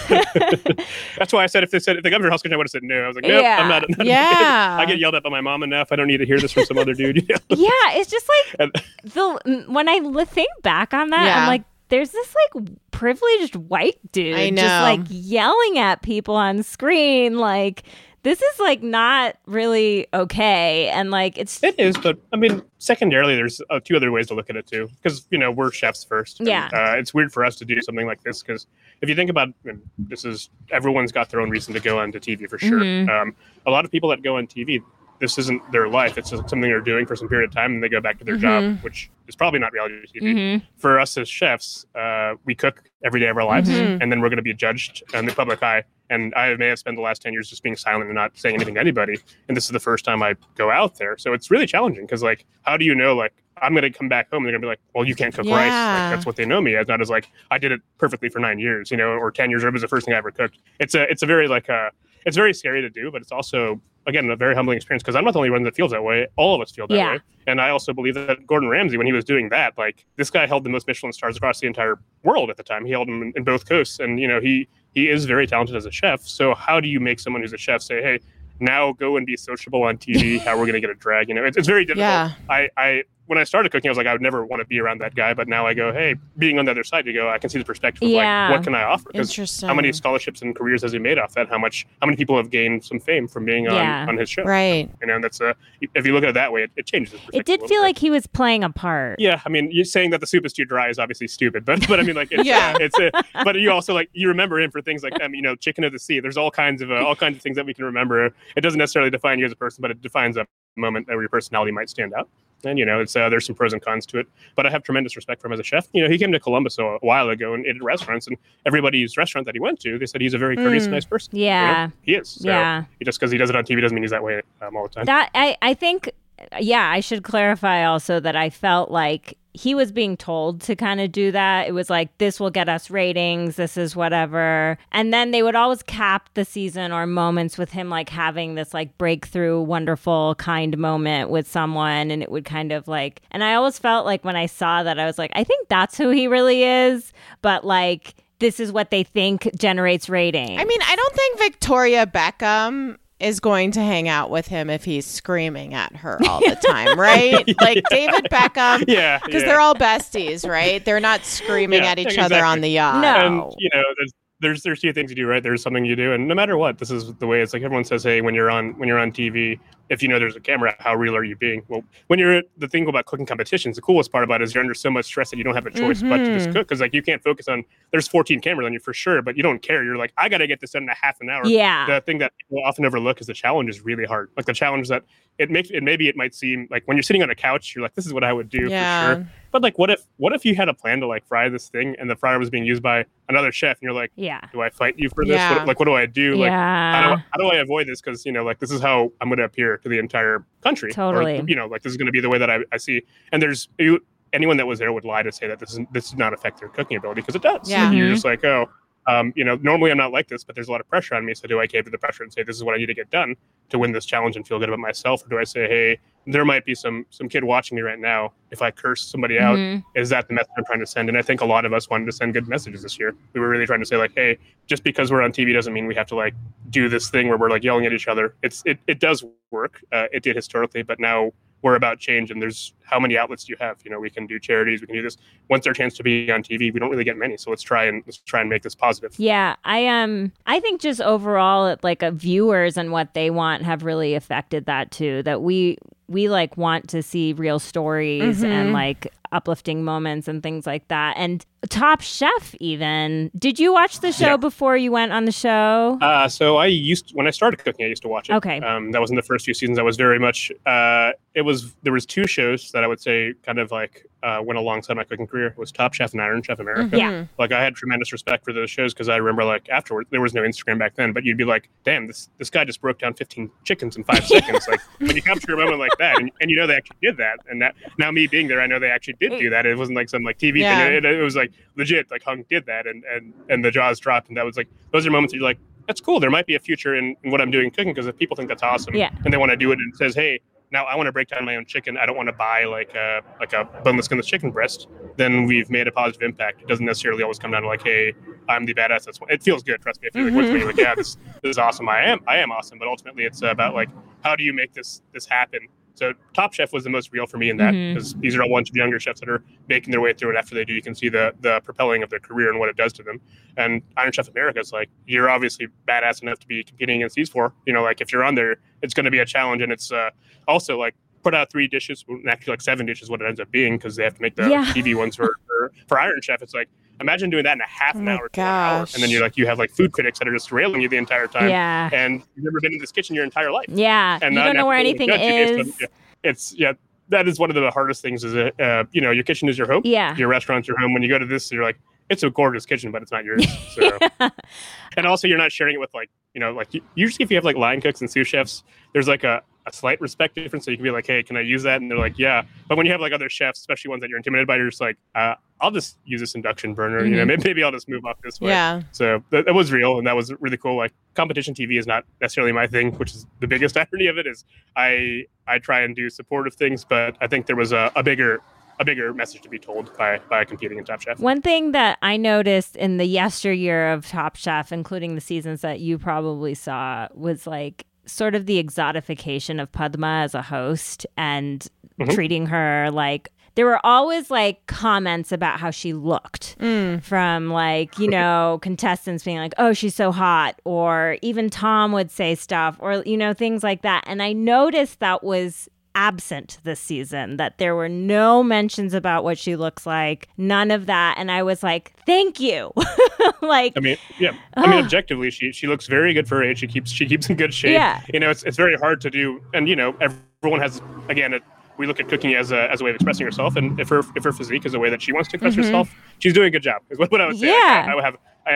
[LAUGHS] That's why I said if they said if they got me to House Kitchen, I would have said no. I was like, nope, Yeah. I'm not. I'm not Yeah. I get yelled at by my mom enough. I don't need to hear this from some other dude. [LAUGHS] Yeah. yeah, it's just like And- the when I think back on that, Yeah. I'm like, there's this like privileged white dude I just like yelling at people on screen, like. This is like not really okay, and like it's It is, but I mean, secondarily, there's uh, two other ways to look at it too. Because you know we're chefs first. and, Yeah. uh, it's weird for us to do something like this because if you think about and this is everyone's got their own reason to go onto TV for sure. Mhm. Um, a lot of people that go on TV, this isn't their life. It's just something they're doing for some period of time, and they go back to their Mhm. job, which is probably not reality TV. Mhm. For us as chefs, uh, we cook every day of our lives, Mhm. and then we're going to be judged in the public eye. And I may have spent the last ten years just being silent and not saying anything to anybody. And this is the first time I go out there, so it's really challenging because, like, how do you know, like, I'm going to come back home and they're going to be like, well, you can't cook rice. Like, that's what they know me as, not as like I did it perfectly for nine years, you know, or ten years. Or it was the first thing I ever cooked. It's a, it's a very like, uh, it's very scary to do, but it's also again a very humbling experience because I'm not the only one that feels that way. All of us feel that Yeah. way, and I also believe that Gordon Ramsay, when he was doing that, like this guy held the most Michelin stars across the entire world at the time. He held them in, in both coasts, and you know he he is very talented as a chef. So how do you make someone who's a chef say, hey? Now go and be sociable on TV. How we're going to get a drag? You know, it's, it's very difficult. Yeah. I, I when I started cooking, I was like, I would never want to be around that guy. But now I go, hey, being on the other side, you go, I can see the perspective of Yeah. like, what can I offer? Interesting. how many scholarships and careers has he made off that? How much? How many people have gained some fame from being on, Yeah. on his show? Right. You know, and that's a if you look at it that way, it, it changes. his It did feel bit. like he was playing a part. Yeah, I mean, you're saying that the soup is too dry is obviously stupid, but but I mean, like, [LAUGHS] it's, Yeah. it's a, but you also like you remember him for things like, um, you know, chicken of the sea. There's all kinds of uh, all kinds of things that we can remember. It doesn't necessarily define you as a person, but it defines a moment where your personality might stand out. And you know, it's uh, there's some pros and cons to it. But I have tremendous respect for him as a chef. You know, he came to Columbus a, a while ago and ate at restaurants, and everybody's restaurant that he went to, they said he's a very courteous, Mm. nice person. you know? Yeah. he is. So Yeah. Just because he does it on TV doesn't mean he's that way um, all the time. That I I think yeah, I should clarify also that I felt like he was being told to kind of do that. It was like this will get us ratings, this is whatever. And then they would always cap the season or moments with him like having this like breakthrough wonderful kind moment with someone and it would kind of like and I always felt like when I saw that I was like I think that's who he really is, but like this is what they think generates ratings. I mean, I don't think Victoria Beckham is going to hang out with him if he's screaming at her all the [LAUGHS] time, right? Like David Beckham, yeah, because yeah. they're all besties, right? They're not screaming Yeah, at each yeah, other on the yacht. No. and you know there's there's there's two things you do right there's something you do and no matter what this is the way it's like everyone says hey when you're on when you're on tv if you know there's a camera how real are you being well when you're the thing about cooking competitions the coolest part about it is you're under so much stress that you don't have a choice but to just Mhm. cook because like you can't focus on there's 14 cameras on you for sure but you don't care you're like i gotta get this done in a half an hour yeah. the thing that people often overlook is the challenge is really hard like the challenge that it makes it maybe it might seem like when you're sitting on a couch you're like this is what i would do Yeah. for sure but like what if what if you had a plan to like fry this thing and the fryer was being used by another chef and you're like yeah. do I fight you for this? Yeah. What, like, what do I do? Like, how yeah. do, I, how do I avoid this? Because you know, like, this is how I'm going to appear to the entire country. Or, Totally. you know, like this is going to be the way that I, I see. And there's you, anyone that was there would lie to say that this is this does not affect their cooking ability because it does. Yeah. You're Mhm. just like, oh, um, you know, normally I'm not like this, but there's a lot of pressure on me. So do I cave to the pressure and say this is what I need to get done to win this challenge and feel good about myself, or do I say, hey, there might be some some kid watching me right now. If I curse somebody out, Mhm. is that the message I'm trying to send? And I think a lot of us wanted to send good messages this year. We were really trying to say like, hey, just because we're on TV doesn't mean we have to like do this thing where we're like yelling at each other. It's it it does work. Uh, it did historically, but now we're about change. And there's how many outlets do you have? You know, we can do charities, we can do this. Once their chance to be on TV, we don't really get many. So let's try and let's try and make this positive. Yeah, I um I think just overall like uh, viewers and what they want have really affected that too. That we we like want to see real stories Mhm. and like uplifting moments and things like that. And Top Chef even. Did you watch the show Yeah. before you went on the show? Uh, so I used when I started cooking, I used to watch it. Okay. Um, that was in the first few seasons. I was very much. Uh, it was there was two shows that I would say kind of like uh, went alongside my cooking career. It was Top Chef and Iron Chef America. Yeah. Like I had tremendous respect for those shows because I remember like afterwards there was no Instagram back then, but you'd be like, damn, this this guy just broke down 15 chickens in five [LAUGHS] seconds. Like when you capture a moment like that, and, and you know they actually did that, and that now me being there, I know they actually did do that. It wasn't like some like TV Yeah. thing. It, it was like legit. Like Hung did that, and and and the jaws dropped, and that was like those are moments that you're like. That's cool. There might be a future in, in what I'm doing cooking because if people think that's awesome Yeah. and they want to do it and it says, hey, now I want to break down my own chicken. I don't want to buy like a like a boneless skinless chicken breast. Then we've made a positive impact. It doesn't necessarily always come down to like, hey, I'm the badass. That's what, it feels good. Trust me. If you're like, Mhm. you're like, yeah, this, this is awesome. I am I am awesome. But ultimately, it's about like how do you make this this happen. So Top Chef was the most real for me in that because these are all bunch of younger chefs that are making their way through it. After they do, you can see the the propelling of their career and what it does to them. And Iron Chef America is like you're obviously badass enough to be competing against these four. You know, like if you're on there, it's going to be a challenge, and it's uh, also like put out three dishes, actually like seven dishes, what it ends up being because they have to make the Yeah. TV ones for, for for Iron Chef. It's like imagine doing that in a half an Oh hour to an hour, and then you're like you have like food critics that are just railing you the entire time, Yeah. and you've never been in this kitchen your entire life, Yeah. and you don't know where anything judge you based is. on- yeah, it's yeah. That is one of the hardest things. Is uh, uh, you know your kitchen is your home. Yeah. Your restaurant's your home. When you go to this, you're like, it's a gorgeous kitchen, but it's not yours. [LAUGHS] So. and also you're not sharing it with like you know like usually if you have like line cooks and sous chefs there's like a, a slight respect difference so you can be like hey can i use that and they're like yeah but when you have like other chefs especially ones that you're intimidated by you're just like uh, i'll just use this induction burner you know Mhm. maybe, maybe i'll just move off this way Yeah. so that, that was real and that was really cool like competition tv is not necessarily my thing which is the biggest [LAUGHS] irony of it is i i try and do supportive things but i think there was a, a bigger a bigger message to be told by by competing in top chef One thing that I noticed in the yesteryear of Top Chef, including the seasons that you probably saw, was like sort of the exotification of Padma as a host and Mhm. treating her like there were always like comments about how she looked Mm. from like, you know, contestants being like, oh, she's so hot, or even Tom would say stuff, or, you know, things like that. And I noticed that was absent this season, that there were no mentions about what she looks like, none of that. And I was like, thank you. [LAUGHS] like, I mean, yeah. I mean, objectively, she she looks very good for her age. She keeps she keeps in good shape. Yeah. You know, it's it's very hard to do, and you know, everyone has again. It, we look at cooking as a, as a way of expressing herself, and if her if her physique is a way that she wants to express Mhm. herself, she's doing a good job. Is what, what I would say. Yeah. I, I would have I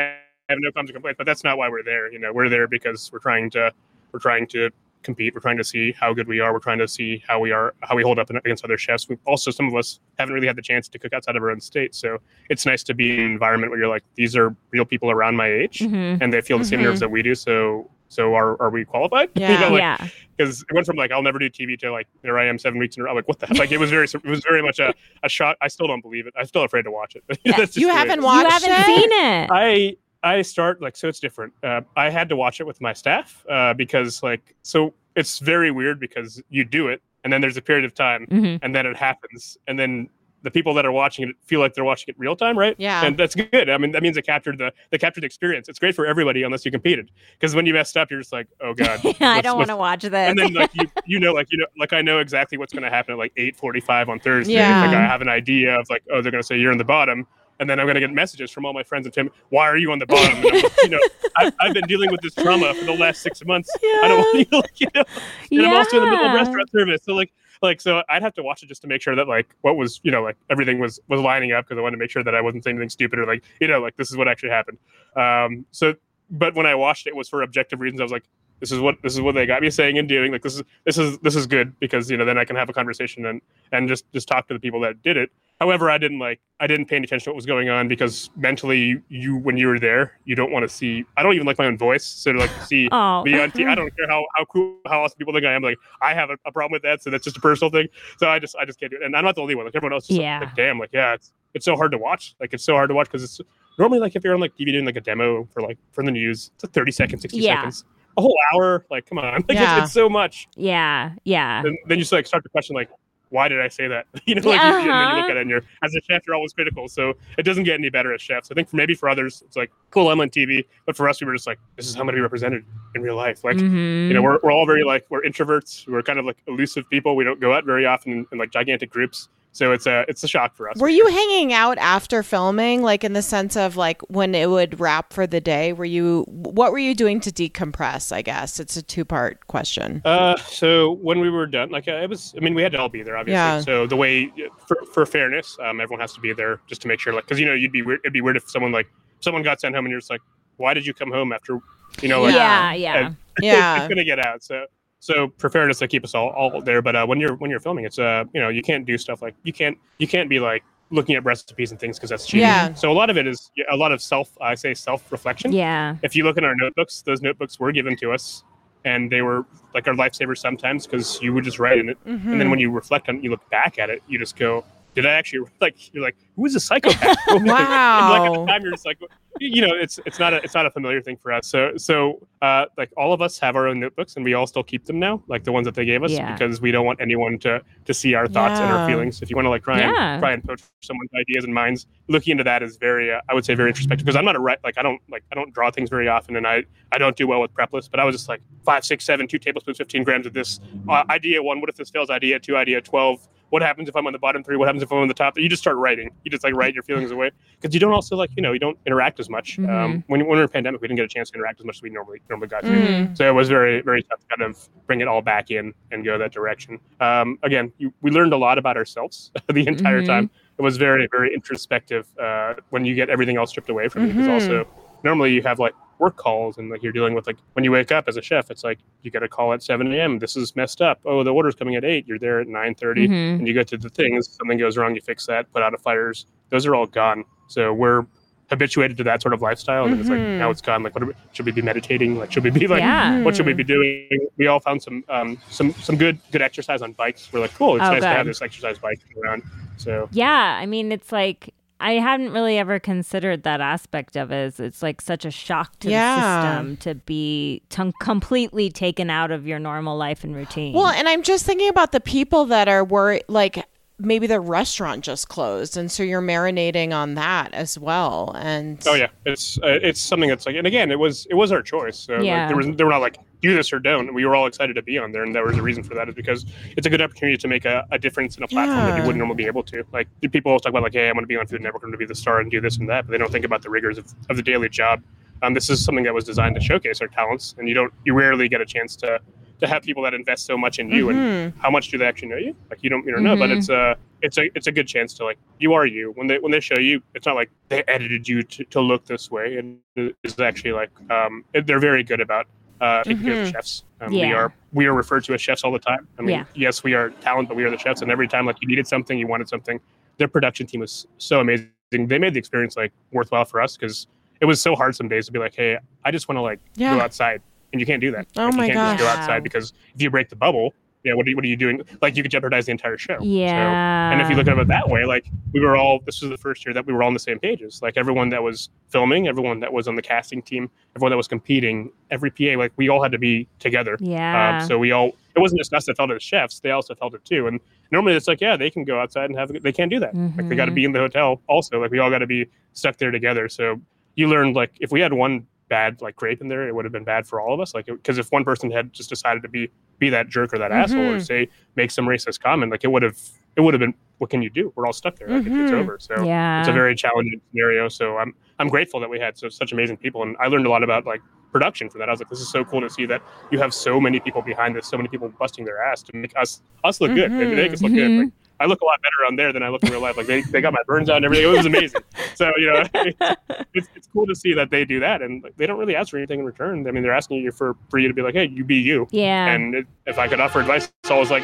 have no comments or complaints, but that's not why we're there. You know, we're there because we're trying to we're trying to compete. We're trying to see how good we are. We're trying to see how we are how we hold up against other chefs. We also some of us haven't really had the chance to cook outside of our own state, so it's nice to be in an environment where you're like these are real people around my age mhm. and they feel the same Mhm. nerves that we do. So so are are we qualified? [LAUGHS] Yeah. you know, like, yeah. because it went from like I'll never do TV to like there I am seven weeks in a row. I'm like what the heck? like it was very it was very much a, a shock. I still don't believe it. I'm still afraid to watch it. [LAUGHS] That's You the way it haven't is. watched You haven't it? seen it. I I start like so it's different. Uh, I had to watch it with my staff uh, because like so it's very weird because you do it and then there's a period of time Mhm. and then it happens and then the people that are watching it feel like they're watching it real time, right? Yeah. and that's good. I mean, that means they captured the they captured the experience. It's great for everybody unless you competed because when you messed up, you're just like, oh [LAUGHS] god, yeah, I don't want to watch this. and then like you you know like you know like I know exactly what's going to happen at like 8:45 on Thursday. Yeah. Like I have an idea of like oh they're going to say you're in the bottom and then I'm going to get messages from all my friends and Tim, why are you on the bottom? Like, you know, I, I've been dealing with this trauma for the last six months. Yeah. I don't want you, like, you know, and I'm also in the middle of restaurant service. So like, like, so I'd have to watch it just to make sure that like what was, you know, like everything was was lining up because I wanted to make sure that I wasn't saying anything stupid or like, you know, like this is what actually happened. Um, so, but when I watched it, it was for objective reasons. I was like, this is what this is what they got me saying and doing. Like this is this is this is good because you know then I can have a conversation and and just just talk to the people that did it. However, I didn't like I didn't pay any attention to what was going on because mentally you, you when you were there you don't want to see I don't even like my own voice so to like see [LAUGHS] Oh, me on TV. I don't care how how cool how awesome people think I am. Like I have a, a problem with that, so that's just a personal thing. So I just I just can't do it. And I'm not the only one. Like everyone else, is Yeah. like, like, damn, like yeah, it's it's so hard to watch. Like it's so hard to watch because it's normally like if you're on like TV doing like a demo for like for the news, it's like 30 seconds, 60 Yeah. seconds, a whole hour. Like come on, [LAUGHS] like Yeah. it's, it's so much. yeah, yeah. And then you just like start to question like. Why did I say that? [LAUGHS] You know, like you, and then you Uh-huh. look at it and you're as a chef, you're always critical. So it doesn't get any better as chefs. I think for maybe for others, it's like cool, I'm on TV, but for us, we were just like, this is how I'm going to be represented in real life. Like Mhm. you know we're, we're all very like we're introverts we're kind of like elusive people we don't go out very often in, in like gigantic groups so it's a it's a shock for us Were you hanging out after filming, like in the sense of like when it would wrap for the day? Were you what were you doing to decompress? I guess it's a two part question. uh so when we were done like uh, it was i mean we had to all be there obviously Yeah. so the way for, for fairness um everyone has to be there just to make sure like because you know you'd be weird it'd be weird if someone like someone got sent home and you're just like why did you come home after you know like yeah, yeah. [LAUGHS] Yeah. it's gonna get out. So so for fairness, they keep us all, all there. But uh, when you're when you're filming, it's uh you know you can't do stuff like you can't you can't be like looking at recipes and things because that's cheating. Yeah. So a lot of it is a lot of self I say self reflection. Yeah. If you look in our notebooks, those notebooks were given to us, and they were like our lifesavers sometimes because you would just write in it, and Mm-hmm. then when you reflect on it, you look back at it, you just go. Did I actually [LAUGHS] like? You're like, who is a psychopath? [LAUGHS] And, [LAUGHS] like at the time, you're just like, you know, it's it's not a it's not a familiar thing for us. So so uh, like all of us have our own notebooks, and we all still keep them now, like the ones that they gave us, Yeah. because we don't want anyone to to see our thoughts and our feelings. If you want to like try Yeah. and try and poach someone's ideas and minds, looking into that is very, uh, I would say, very introspective. Because I'm not a right, like I don't like I don't draw things very often, and I I don't do well with prep lists. But I was just like five, six, seven, two tablespoons, fifteen grams of this uh, idea one. What if this fails? Idea two, idea twelve. What happens if I'm on the bottom three? What happens if I'm on the top? You just start writing. You just like write your feelings away because you don't also like you know you don't interact as much. Mhm. Um, when when we we're in a pandemic, we didn't get a chance to interact as much as we normally normally got to. Mhm. So it was very, very tough to kind of bring it all back in and go that direction. Um, again, you, we learned a lot about ourselves [LAUGHS] the entire Mhm. time. It was very, very introspective uh, when you get everything else stripped away from you. Because Mhm. also, normally you have like work calls and like you're dealing with like when you wake up as a chef, it's like you get a call at 7 a.m. This is messed up. Oh, the order's coming at 8. You're there at 9:30 Mhm. and you go to the things. Something goes wrong, you fix that. Put out a fires. Those are all gone. So we're habituated to that sort of lifestyle, and it's like Mhm. now it's gone. Like, what are we, should we be meditating? Like, should we be like, Yeah. what should we be doing? We all found some um, some some good good exercise on bikes. We're like, cool. It's Oh, nice to have this exercise bike around. So Yeah, I mean, it's like I hadn't really ever considered that aspect of it. It's- It's like such a shock to Yeah. the system to be t- completely taken out of your normal life and routine. Well, and I'm just thinking about the people that are worried, like maybe the restaurant just closed, and so you're marinating on that as well. And oh yeah, it's uh, it's something that's like, and again, it was it was our choice. So Yeah. like, there was they were not like do this or don't. We were all excited to be on there, and there was a reason for that. Is because it's a good opportunity to make a, a difference in a platform that you wouldn't normally be able to. Like people always talk about like, hey, I'm going to be on Food Network, I'm going to be the star and do this and that, but they don't think about the rigors of, of the daily job. Um, this is something that was designed to showcase our talents, and you don't you rarely get a chance to to have people that invest so much in you and Mhm. how much do they actually know you? Like you don't you don't know, but Mhm. it's a it's a it's a good chance to like you are you when they when they show you. It's not like they edited you to, to look this way, and it's actually like um they're very good about uh taking care of the Mhm. chefs. Um, We are we are referred to as chefs all the time. I mean, Yeah. yes, we are talent, but we are the chefs, and every time like you needed something, you wanted something, their production team was so amazing. They made the experience like worthwhile for us because it was so hard some days to be like, hey, I just want to like Yeah. go outside, and you can't do that. Oh Like, you can't just go outside because if you break the bubble, yeah, what are you, what are you doing? Like you could jeopardize the entire show. So- yeah. and if you look at it that way, like we were all, this was the first year that we were all on the same pages. Like everyone that was filming, everyone that was on the casting team, everyone that was competing, every PA, like we all had to be together. yeah. Um, so we all, it wasn't just us that felt it as chefs; they also felt it too. And normally it's like, yeah, they can go outside and have, they can't do that. Like they got to be in the hotel. Also, like we all got to be stuck there together. So you learned like if we had one bad like grape in there, it would have been bad for all of us. Like because if one person had just decided to be be that jerk or that asshole or Mhm. say make some racist comment, like it would have it would have been what can you do? We're all stuck there. Like, it's, it's over. So yeah. it's a very challenging scenario. So I'm I'm grateful that we had so, such amazing people, and I learned a lot about like production for that. I was like, this is so cool to see that you have so many people behind this, so many people busting their ass to make us us look good. They Mhm. make us look good. Like, I look a lot better on there than I look in real life. Like they, they got my burns out and everything. It was amazing. So you know, [LAUGHS] it's, it's cool to see that they do that, and like, they don't really ask for anything in return. I mean, they're asking you for for you to be like, hey, you be you. yeah. And it, if I could offer advice, it's always like,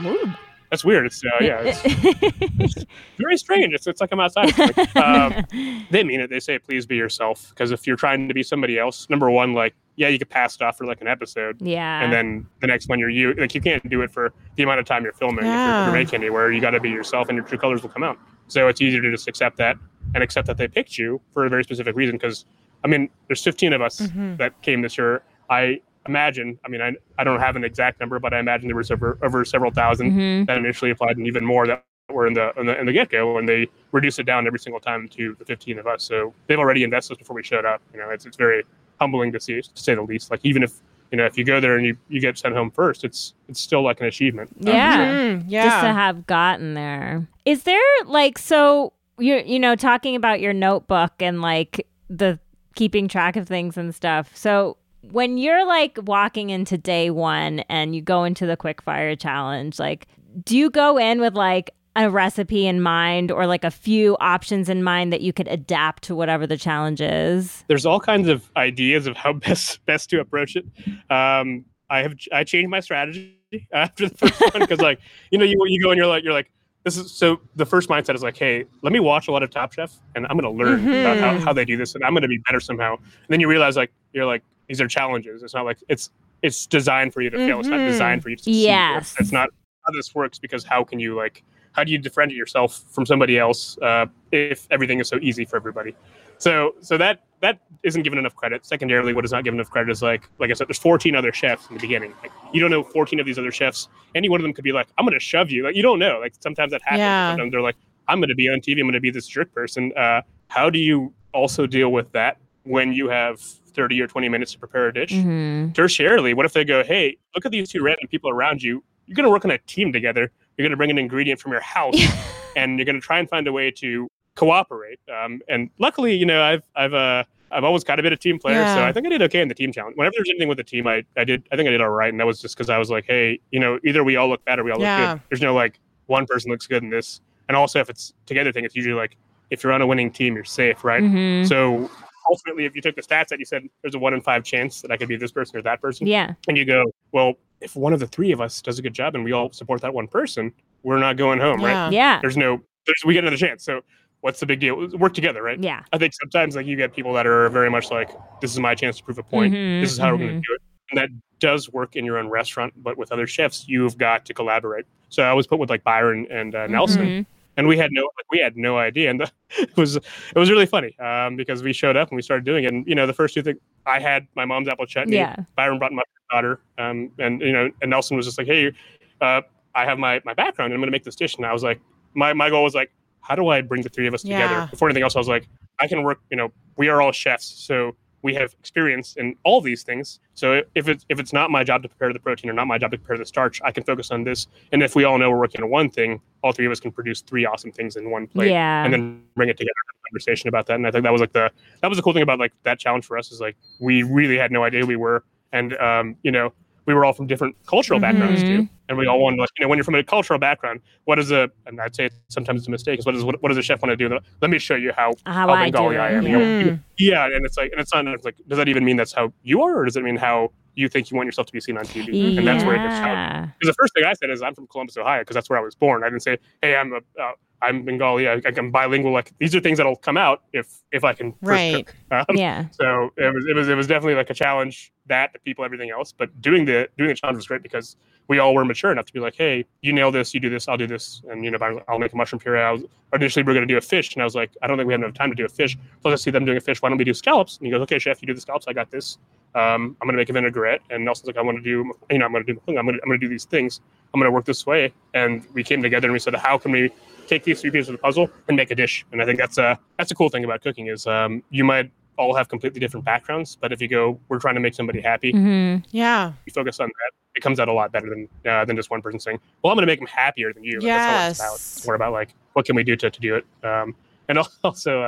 Ooh. that's weird. It's uh, [LAUGHS] yeah, it's very strange. It's, it's like I'm outside. Like, [LAUGHS] um, they mean it. They say, please be yourself. Because if you're trying to be somebody else, number one, like, yeah, you could pass it off for like an episode. yeah. And then the next one, you're you. Like, you can't do it for the amount of time you're filming. If, you're, you're making anywhere, you got to be yourself and your true colors will come out. So it's easier to just accept that and accept that they picked you for a very specific reason. Because, I mean, there's 15 of us Mhm. that came this year. I imagine, I mean, I, I don't have an exact number, but I imagine there was over, over several 1000 Mhm. that initially applied and even more that were in the in the, in the get go, and they reduced it down every single time to the 15 of us. So they've already invested before we showed up. You know, it's it's very humbling to see, to say the least. Like even if you know if you go there and you, you get sent home first, it's it's still like an achievement. Um, Yeah. Mhm. yeah. just to have gotten there. Is there like so you're you know talking about your notebook and like the keeping track of things and stuff. So when you're like walking into day 1 and you go into the quick fire challenge, like do you go in with like a recipe in mind or like a few options in mind that you could adapt to whatever the challenge is? there's all kinds of ideas of how [LAUGHS] best best to approach it. Um, I have I changed my strategy [LAUGHS] after the first one because like you know you you go and you're like you're like this is so the first mindset is like hey let me watch a lot of Top Chef and I'm gonna learn about how, Mhm. how they do this and I'm gonna be better somehow. And then you realize like you're like these are challenges. It's not like it's it's designed for you to fail. It's not designed for you to succeed. Yes. It's not how this works because how can you like how do you differentiate yourself from somebody else uh, if everything is so easy for everybody? So so that that isn't given enough credit. Secondarily, what is not given enough credit is like like I said, there's 14 other chefs in the beginning. Like you don't know 14 of these other chefs. Any one of them could be like, I'm gonna shove you. Like you don't know. Like sometimes that happens. Yeah. Sometimes they're like, I'm gonna be on TV. I'm gonna be this jerk person. Uh, how do you also deal with that when you have 30 or 20 minutes to prepare a dish? Mhm. tertiarily, what if they go, hey, look at these two random people around you. You're going to work on a team together. You're going to bring an ingredient from your house, [LAUGHS] and you're going to try and find a way to cooperate. Um, and luckily, you know, I've I've uh, I've always kind of been a team player, so I think I did okay in the team challenge. Whenever there's anything with the team, I, I did I think I did all right, and that was just because I was like, hey, you know, either we all look bad or we all Yeah. look good. There's no like one person looks good in this, and also if it's together thing, it's usually like if you're on a winning team, you're safe, right? Mhm. So ultimately, if you took the stats that you said there's a one in five chance that I could be this person or that person, Yeah. and you go, well, if one of the three of us does a good job and we all support that one person, we're not going home, right? Yeah. Yeah. There's no, there's, we get another chance. So what's the big deal? Work together, right? Yeah. I think sometimes like you get people that are very much like, this is my chance to prove a point. Mhm, This is how we're going to do it. And that does work in your own restaurant, but with other chefs, you've got to collaborate. So I was put with like Byron and uh, Nelson, Mhm. and we had no like, we had no idea and [LAUGHS] it was it was really funny um, because we showed up and we started doing it and you know the first two things i had my mom's apple chutney Yeah. byron brought my daughter um, and you know and nelson was just like hey uh, i have my my background and i'm going to make this dish. And i was like my, my goal was like how do i bring the three of us Yeah. together before anything else i was like i can work you know we are all chefs so we have experience in all these things. So if it's if it's not my job to prepare the protein or not my job to prepare the starch i can focus on this. And if we all know we're working on one thing all three of us can produce three awesome things in one plate Yeah. and then bring it together have a conversation about that. And i think that was like the that was the cool thing about like that challenge for us is like we really had no idea we were and um you know we were all from different cultural backgrounds Mhm. too and we all wanted like you know when you're from a cultural background what is a and i'd say sometimes it's a mistake is what is what, what does a chef want to do let me show you how How how I Bengali it. I am. Yeah. You know, Mm. yeah, and it's like, and it's not it's like, does that even mean that's how you are, or does it mean how you think you want yourself to be seen on TV? And that's where it gets. Yeah. Because the first thing I said is I'm from Columbus, Ohio, because that's where I was born. I didn't say, hey, I'm a, uh, I'm Bengali, I, I'm bilingual. Like these are things that'll come out if if I can Right. Um, Yeah. [LAUGHS] so it was it was it was definitely like a challenge that to people everything else. But doing the doing the challenge was great because we all were mature enough to be like, hey, you nail this, you do this, I'll do this, and you know, I'll- I'll make a mushroom puree. I was, initially we were going to do a fish, and I was like, I don't think we have enough time to do a fish. So let's see them doing a fish. Why don't we do scallops? And he goes, okay, chef, you do the scallops. I got this. Um, I'm going to make a vinaigrette. And Nelson's like, I want to do, you know, I'm going to do, I'm to, I'm going to do these things. I'm going to work this way. And we came together and we said, how can we take these three pieces of the puzzle and make a dish? And I think that's a that's a cool thing about cooking is um, you might all have completely different backgrounds, but if you go, we're trying to make somebody happy, Mm-hmm. Yeah. you focus on that, it comes out a lot better than uh, than just one person saying, "Well, I'm going to make them happier than you." Like, That's not what it's about. Yes. It's more about like, what can we do to, to do it? Um, and [LAUGHS] also,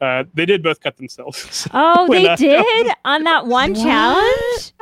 uh, uh, they did both cut themselves. [LAUGHS] Oh, When they I- did on that one challenge.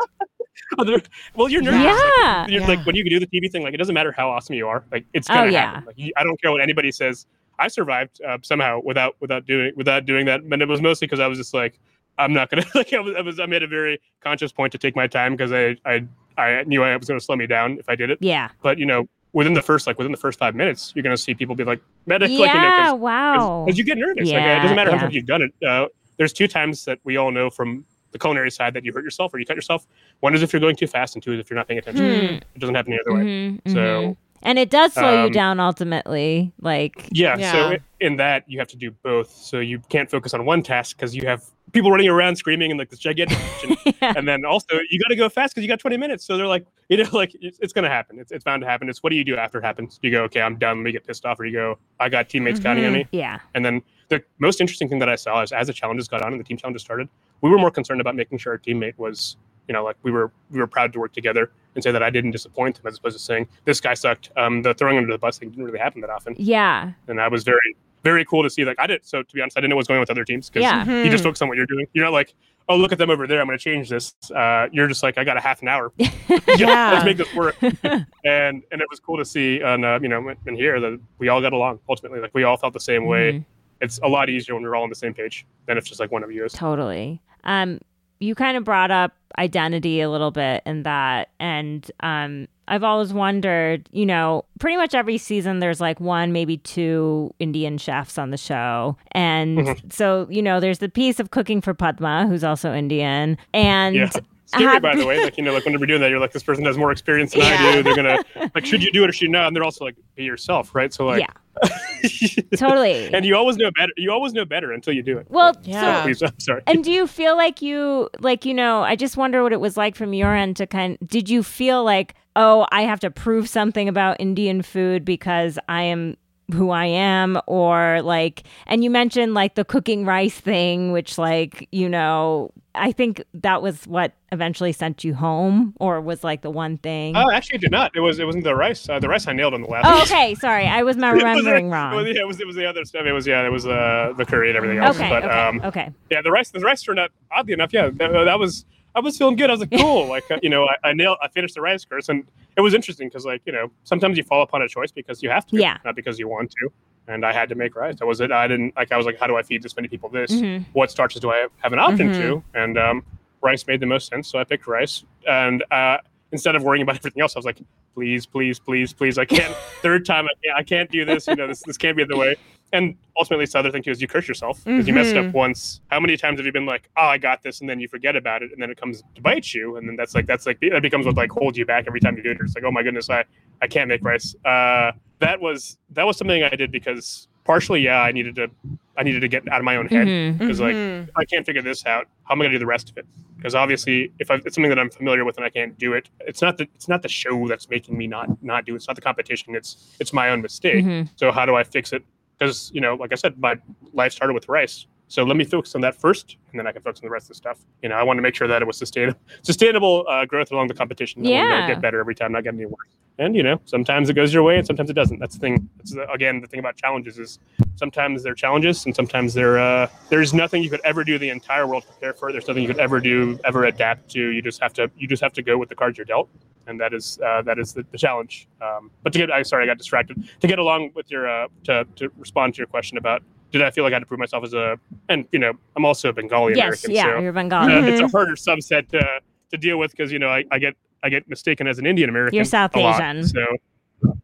[LAUGHS] They're- well, you're nervous. Yeah. Like, you're, Yeah. like when you do the TV thing, like it doesn't matter how awesome you are. Like it's Oh, gonna oh, yeah. happen. Like you, I don't care what anybody says. I survived uh, somehow without without doing without doing that, but it was mostly because I was just like, I'm not gonna [LAUGHS] like. I was, I was I made a very conscious point to take my time because I I I knew I was gonna slow me down if I did it. Yeah. But you know, within the first like within the first five minutes, you're gonna see people be like medic, like you know, Yeah. 'cause- Wow. because you get nervous. like, Yeah, it doesn't matter yeah. how much you've done it. Uh, there's two times that we all know from the culinary side that you hurt yourself or you cut yourself. One is if you're going too fast, and two is if you're not paying attention. Hmm. It doesn't happen the other way. Mhm, So- and it does slow you um, down ultimately. Like, Yeah, Yeah. So i- in that you have to do both. So you can't focus on one task because you have people running around screaming and like this gigantic [LAUGHS] kitchen, yeah. and then also you got to go fast because you got 20 minutes. So they're like, [LAUGHS] you know, like it's, it's gonna happen. It's, it's bound to happen. It's what do you do after it happens? You go, okay, I'm done. Let me get pissed off, or you go, I got teammates counting on me. yeah. And then the most interesting thing that I saw is as the challenges got on and the team challenges started, we were more concerned about making sure our teammate was, you know, like we were we were proud to work together and say that I didn't disappoint him as opposed to saying this guy sucked. Um, the throwing under the bus thing didn't really happen that often, Yeah. and that was very very cool to see. Like I did. So to be honest, I didn't know what's going on with other teams because Yeah. you just Mhm. focus on what you're doing. You're not like, oh look at them over there. I'm going to change this. Uh, you're just like I got a half an hour. [LAUGHS] [LAUGHS] Yeah. let's make this work. [LAUGHS] and and it was cool to see on uh, you know in here that we all got along ultimately. Like we all felt the same way Mhm. It's a lot easier when we're all on the same page than if just like one of you is. Totally. Um, you kind of brought up identity a little bit in that, and um, I've always wondered. You know, pretty much every season there's like one, maybe two Indian chefs on the show, and Mhm. so you know, there's the piece of cooking for Padma, who's also Indian, and Yeah. [LAUGHS] Scary, by the [LAUGHS] way. Like you know, like when we're doing that, you're like, this person has more experience than I do. They're gonna like, should you do it or should you not? And they're also like, be yourself, right? So like, [LAUGHS] totally. and you always know better. You always know better until you do it. Well, So, Yeah. please, I'm sorry. And do you feel like you like you know, I just wonder what it was like from your end to kind did you feel like, "Oh, I have to prove something about Indian food because I am who I am or like and you mentioned like the cooking rice thing which like you know I think that was what eventually sent you home or was like the one thing Oh, actually, it did not. It was it wasn't the rice. Uh, the rice I nailed on the last. Oh okay sorry I was [LAUGHS] It was- remembering It was, wrong yeah, it was it was the other stuff. It was yeah, it was uh, the curry and everything else. okay but okay um, okay yeah, the rice the rice turned out oddly enough. Yeah, that, that was I was feeling good. I was like, cool. [LAUGHS] like uh, you know, I, I nailed I finished the rice course, and it was interesting because like you know sometimes you fall upon a choice because you have to, Yeah. not because you want to. And I had to make rice. That was it. I didn't like. I was like, how do I feed this many people this? Mhm. What starches do I have, have an option Mhm. to? And um, rice made the most sense, so I picked rice. And uh, instead of worrying about [LAUGHS] everything else, I was like, please, please, please, please, I can't. [LAUGHS] third time, I can't, I can't do this. You know, this this can't be the way. And ultimately, it's the other thing too is you curse yourself because you messed up Mhm. once. How many times have you been like, oh, I got this, and then you forget about it, and then it comes to bite you, and then that's like that's like that becomes what like holds you back every time you do it. It's like, oh my goodness, I I can't make rice. Uh, that was that was something I did because partially, yeah, I needed to I needed to get out of my own head because like Mhm. if I can't figure this out, how am I going to do the rest of it? Because obviously, if I, it's something that I'm familiar with and I can't do it, it's not the it's not the show that's making me not not do it. It's not the competition. It's it's my own mistake. Mhm. So how do I fix it? Because you know, like I said, my life started with rice. So let me focus on that first, and then I can focus on the rest of the stuff. You know, I want to make sure that it was sustainable, [LAUGHS] sustainable uh, growth along the competition. I Yeah. get better every time, not get any worse. And you know, sometimes it goes your way, and sometimes it doesn't. That's the thing. That's the, again the thing about challenges is sometimes they're challenges, and sometimes they're uh, there's nothing you could ever do the entire world to prepare for. There's nothing you could ever do, ever adapt to. You just have to you just have to go with the cards you're dealt, and that is uh, that is the, the challenge. Um, but to get, I sorry, I got distracted. To get along with your uh, to to respond to your question about did I feel like I had to prove myself as a and you know I'm also a Bengali yes American, yeah so you're Bengali uh, it's a Mhm. harder subset to to deal with because you know I, I get I get mistaken as an Indian American. You're South a lot. Asian. so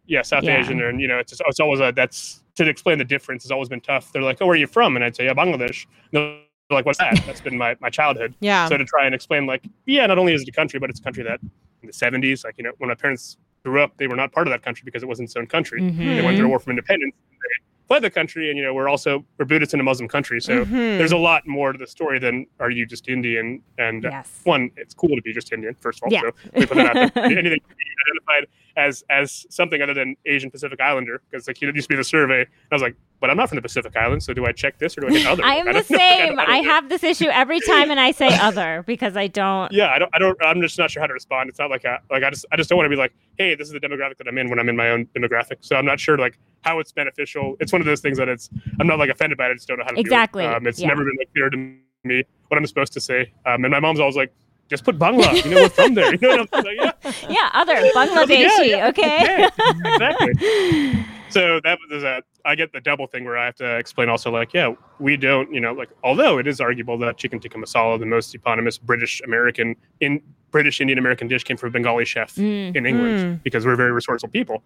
yeah, South Yeah. Asian, and you know it's just, it's always a that's to explain the difference has always been tough. They're like, oh, where are you from? And I'd say, yeah, Bangladesh. And they're like, what's that? That's been my my childhood. Yeah. So to try and explain, like, yeah, not only is it a country, but it's a country that in the 70s, like, you know, when my parents grew up, they were not part of that country because it wasn't its own country. Mhm. They went through a war from independence. They fled the country, and, you know, we're also, we're Buddhist in a Muslim country. So Mhm. there's a lot more to the story than are you just Indian? And uh, one, it's cool to be just Indian, first of all. Yeah. So me put that out there. [LAUGHS] Anything identified as as something other than Asian Pacific Islander, because like you know, it used to be the survey. And I was like, but I'm not from the Pacific Islands, so do I check this or do I hit other? [LAUGHS] I am Like, the. I same. don't- [LAUGHS] I don't know. have this issue every time, and I say [LAUGHS] other because I don't. Yeah, I don't. I don't. I'm just not sure how to respond. It's not like a, like I just I just don't want to be like, hey, this is the demographic that I'm in when I'm in my own demographic. So I'm not sure like how it's beneficial. It's one of those things that it's I'm not like offended by it. I just don't know how to Exactly, do it. Um, it's yeah. never been like clear to me what I'm supposed to say. Um, and my mom's always like, just put Bangla. You know, we're from there. You know, like, yeah, Yeah, other Bangladeshi. yeah, okay. exactly. So that was a. I get the double thing where I have to explain also like, yeah, we don't, you know, like although it is arguable that chicken tikka masala, the most eponymous British American in British Indian American dish, came from a Bengali chef Mm. in England Mm. because we're very resourceful people.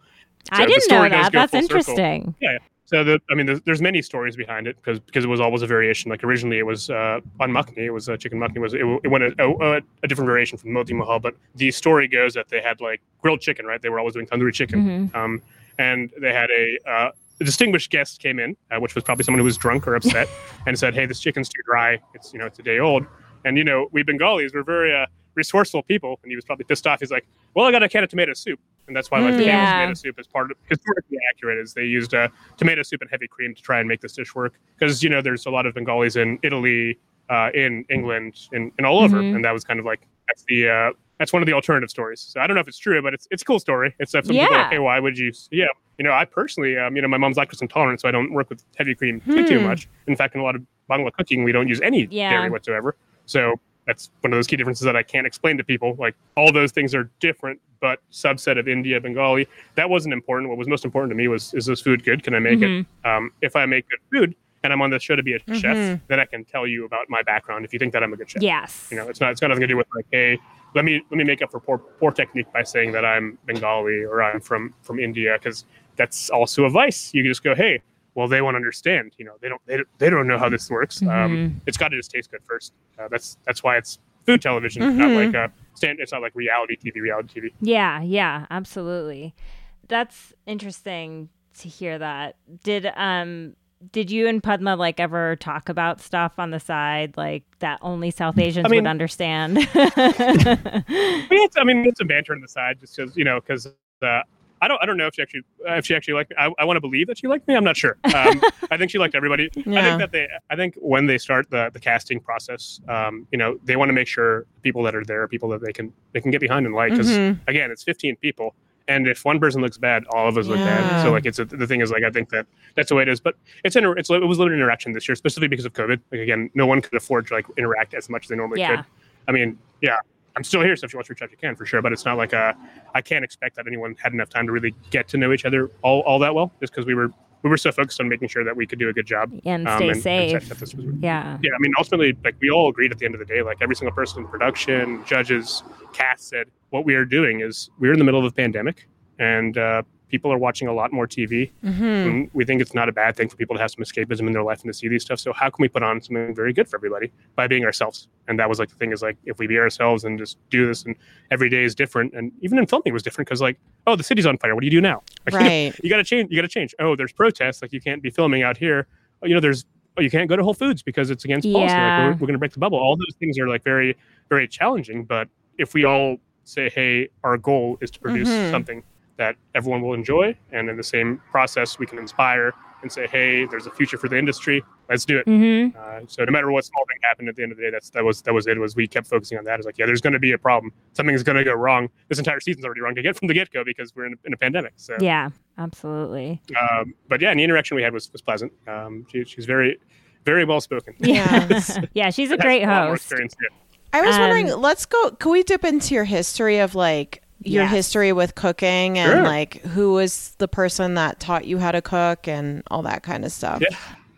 I So the didn't know that. That's interesting. Yeah, interesting. So the, I mean, there's, there's many stories behind it because because it was always a variation. Like originally, it was uh, on makhni. It was uh, chicken makhni. Was it, it went a, a, a different variation from moti mahal, but the story goes that they had like grilled chicken. Right, they were always doing tandoori chicken. Mhm. Um, and they had a, uh, a distinguished guest came in, uh, which was probably someone who was drunk or upset, [LAUGHS] and said, "Hey, this chicken's too dry. It's you know it's a day old." And you know we Bengalis we're very uh, resourceful people, and he was probably pissed off. He's like, "Well, I got a can of tomato soup." And that's why, like, Mm. the can of Yeah. tomato soup is part of historically accurate. Is they used uh, tomato soup and heavy cream to try and make this dish work because you know there's a lot of Bengalis in Italy, uh, in England, and, and all over, Mhm. and that was kind of like that's the uh, that's one of the alternative stories. So I don't know if it's true, but it's it's a cool story. It's uh, some people are like, hey, why would you? Yeah, you know, I personally, um, you know, my mom's lactose intolerant, so I don't work with heavy cream too, too Hmm. much. In fact, in a lot of Bangla cooking, we don't use any Yeah. dairy whatsoever. So that's one of those key differences that I can't explain to people. Like all those things are different, but subset of India, Bengali. That wasn't important. What was most important to me was is this food good? Can I make Mhm. it? Um, if I make good food and I'm on the show to be a chef, Mhm. then I can tell you about my background. If you think that I'm a good chef, Yes. you know, it's not. It's got nothing to do with like, hey, let me let me make up for poor poor technique by saying that I'm Bengali or I'm from from India because that's also a vice. You can just go, hey, well, they won't understand. You know, they don't they, don't- they don't know how this works. Um, Mhm. it's got to just taste good first. Uh, that's that's why it's food television, not Mhm. like uh, stand. It's not like reality TV. Reality TV. Yeah, yeah, absolutely. That's interesting to hear that. Did um did you and Padma like ever talk about stuff on the side like that only South Asians mean- would understand? [LAUGHS] I mean, it's, I mean, it's a banter on the side, just because you know, because uh, I don't I don't know if she actually if she actually liked me. I, I want to believe that she liked me. I'm not sure. Um, [LAUGHS] I think she liked everybody. I think that they I think when they start the the casting process, um, you know, they want to make sure people that are there are people that they can they can get behind and like because Mhm. again, it's 15 people. And if one person looks bad, all of us look bad. So like it's a, the thing is like I think that that's the way it is. But it's inter- it's it was limited interaction this year, specifically because of COVID. Like again, no one could afford to like interact as much as they normally Yeah. could. I mean, yeah, I'm still here, so if you want to reach out, you can for sure. But it's not like uh, I can't expect that anyone had enough time to really get to know each other all, all that well, just because we were we were so focused on making sure that we could do a good job And um, stay and- and safe. set- set this was- yeah. yeah, I mean, ultimately, like we all agreed at the end of the day, like every single person in production, judges, cast said, what we are doing is we're in the middle of a pandemic, and uh, people are watching a lot more TV. Mhm. And we think it's not a bad thing for people to have some escapism in their life and to see these stuff. So how can we put on something very good for everybody by being ourselves? And that was like the thing is like if we be ourselves and just do this, and every day is different, and even in filming it was different because like oh the city's on fire, what do you do now? [LAUGHS] Like, Right. you got to change. You got to change. Oh, there's protests. Like you can't be filming out here. Oh, you know, there's oh, you can't go to Whole Foods because it's against policy. Like Yeah. we're, we're going to break the bubble. All those things are like very, very challenging. But if we all say, hey, our goal is to produce Mhm. something that everyone will enjoy, and in the same process, we can inspire and say, hey, there's a future for the industry. Let's do it. hmm Uh, so no matter what small thing happened at the end of the day, that's that was that was it. Was we kept focusing on that. It's like, yeah, there's going to be a problem. Something's going to go wrong. This entire season's already wrong to get from the get go because we're in a, in a pandemic. So Yeah. Absolutely. um, but yeah, and the interaction we had was, was pleasant. Um, she, she's very, very well spoken. [LAUGHS] Yeah. [LAUGHS] yeah. She's a great lot host. experience. I was Um, wondering, let's go. Can we dip into your history of like your Yes. history with cooking and Sure. like who was the person that taught you how to cook and all that kind of stuff? Yeah.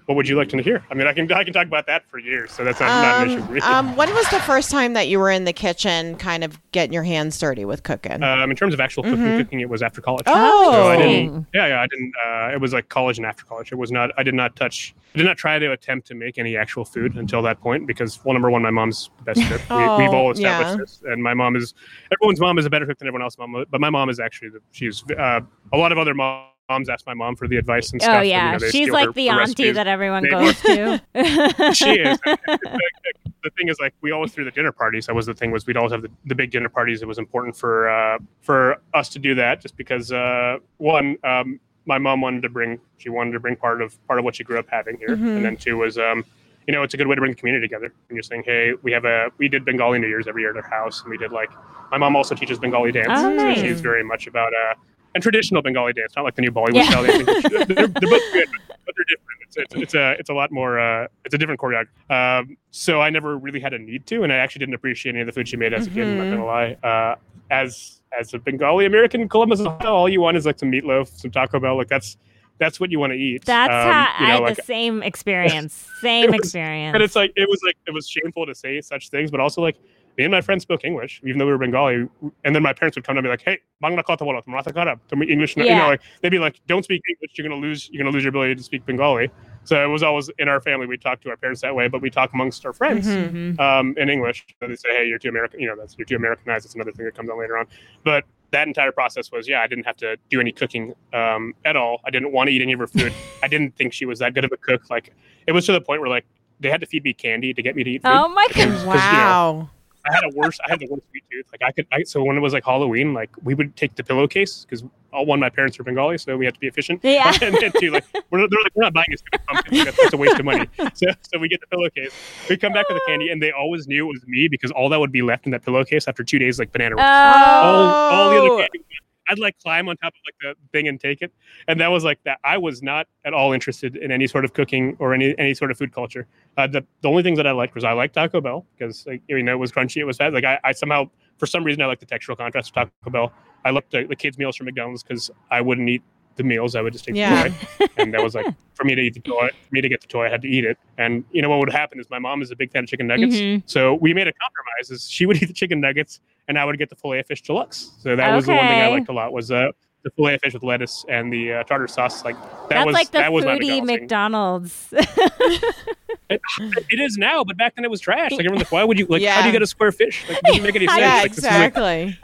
What would you like to hear? I mean, I can I can talk about that for years, so that's not, not an issue for me. Um, when was the first time that you were in the kitchen, kind of getting your hands dirty with cooking? Um, in terms of actual cooking, cooking it was after college. Mm-hmm. Oh. so I didn't. Yeah, yeah, I didn't. Uh, it was like college and after college. It was not. I did not touch. I did not try to attempt to make any actual food until that point because, well, number one, my mom's the best cook. [LAUGHS] we, we've all Oh, established yeah. this, and my mom is. Everyone's mom is a better cook than everyone else's mom, but my mom is actually. The, she's uh, a lot of other moms ask my mom for the advice and stuff. Oh and, you yeah, know, she's like her- the her auntie that everyone goes to. [LAUGHS] she is. [LAUGHS] the thing is, like, we always threw the dinner parties. That was the thing was we'd always have the, the big dinner parties. It was important for uh, for us to do that, just because uh, one, um, my mom wanted to bring she wanted to bring part of part of what she grew up having here, Mhm. and then two was. Um, you know, it's a good way to bring the community together. And you're saying, hey, we have a, we did Bengali New Year's every year at our house, and we did like, my mom also teaches Bengali dance, Oh, so she's very much about uh, and traditional Bengali dance, not like the new Bollywood Yeah. style [LAUGHS] they're, they're both good, but, they're different. It's, it's, it's a it's a lot more uh, it's a different choreography. Um, so I never really had a need to, and I actually didn't appreciate any of the food she made as a kid. I'm not gonna lie. Uh, as as a Bengali American Columbus, all you want is like some meatloaf, some Taco Bell. Like that's that's what you want to eat. That's Um, how you I had like- the same [LAUGHS] experience. Same was- experience. and it's like it was like it was shameful to say such things, but also like me and my friends spoke English, even though we were Bengali. And then my parents would come to me like, "Hey, Bangla kotha bolo, Maratha kara, tumhi English." Yeah. You know, like they'd be like, "Don't speak English. You're gonna lose. You're gonna lose your ability to speak Bengali." So it was always in our family. We talked to our parents that way, but we talk amongst our friends mm-hmm. mm-hmm. um, in English. And they say, "Hey, you're too American. You know, that's you're too Americanized." It's another thing that comes on later on. But that entire process was, yeah, I didn't have to do any cooking um, at all. I didn't want to eat any of her food. [LAUGHS] I didn't think she was that good of a cook. Like it was to the point where like they had to feed me candy to get me to eat. Food. Oh my [LAUGHS] god! Wow. You know, I had a worse. I had the worst sweet tooth. Like I could. I, so when it was like Halloween, like we would take the pillowcase because all one my parents were Bengali, so we had to be efficient. Yeah. [LAUGHS] and then two, like we're, they're like we're not buying this stupid pumpkin. That's, that's a waste of money. [LAUGHS] So so we get the pillowcase. We come back with the candy, and they always knew it was me because all that would be left in that pillowcase after two days, like banana. Oh. All, all the Oh. other candy. I'd like climb on top of like the thing and take it, and that was like that. I was not at all interested in any sort of cooking or any any sort of food culture. Uh, the the only things that I liked was I liked Taco Bell because like, you know it was crunchy, it was fat. Like I, I somehow for some reason I like the textural contrast of Taco Bell. I looked at the kids meals from McDonald's because I wouldn't eat the meals. I would just take Yeah. the toy, [LAUGHS] and that was like for me to eat the toy. For me to get the toy, I had to eat it. And you know what would happen is my mom is a big fan of chicken nuggets. Mhm. So we made a compromise. Is she would [LAUGHS] eat the chicken nuggets, and I would get the fillet of fish deluxe. So that was the one thing I liked a lot was uh, the fillet of fish with lettuce and the uh, tartar sauce. Like that That's was like the that was foodie McDonald's. McDonald's. [LAUGHS] It, it is now, but back then it was trash. Like everyone's like, why would you like? How do you get a square fish? Like, it doesn't make any [LAUGHS] sense. Yeah, Like, this is like- exactly.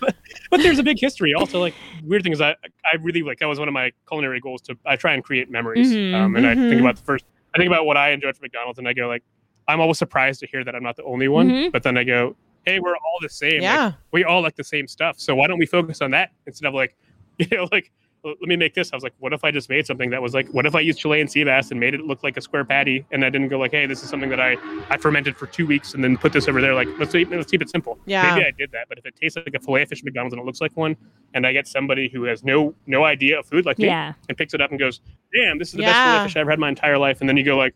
[LAUGHS] but there's a big history. Also, like weird thing is, I I really like that was one of my culinary goals to I try and create memories. Mhm, um, and I think mhm. about the first, I think about what I enjoyed from McDonald's, and I go like, I'm always surprised to hear that I'm not the only one. Mhm. But then I go, hey, we're all the same. Like, Yeah. we all like the same stuff. So why don't we focus on that instead of like [LAUGHS] you know, like let me make this. I was like, what if I just made something that was like, what if I used Chilean sea bass and made it look like a square patty, and I didn't go like, hey, this is something that I I fermented for two weeks and then put this over there. Like, let's keep, let's keep it simple. Yeah. Maybe I did that, but if it tastes like a fillet of fish at McDonald's and it looks like one, and I get somebody who has no no idea of food like me Yeah. and picks it up and goes, damn, this is the best fillet fish I've ever had in my entire life, and then you go like,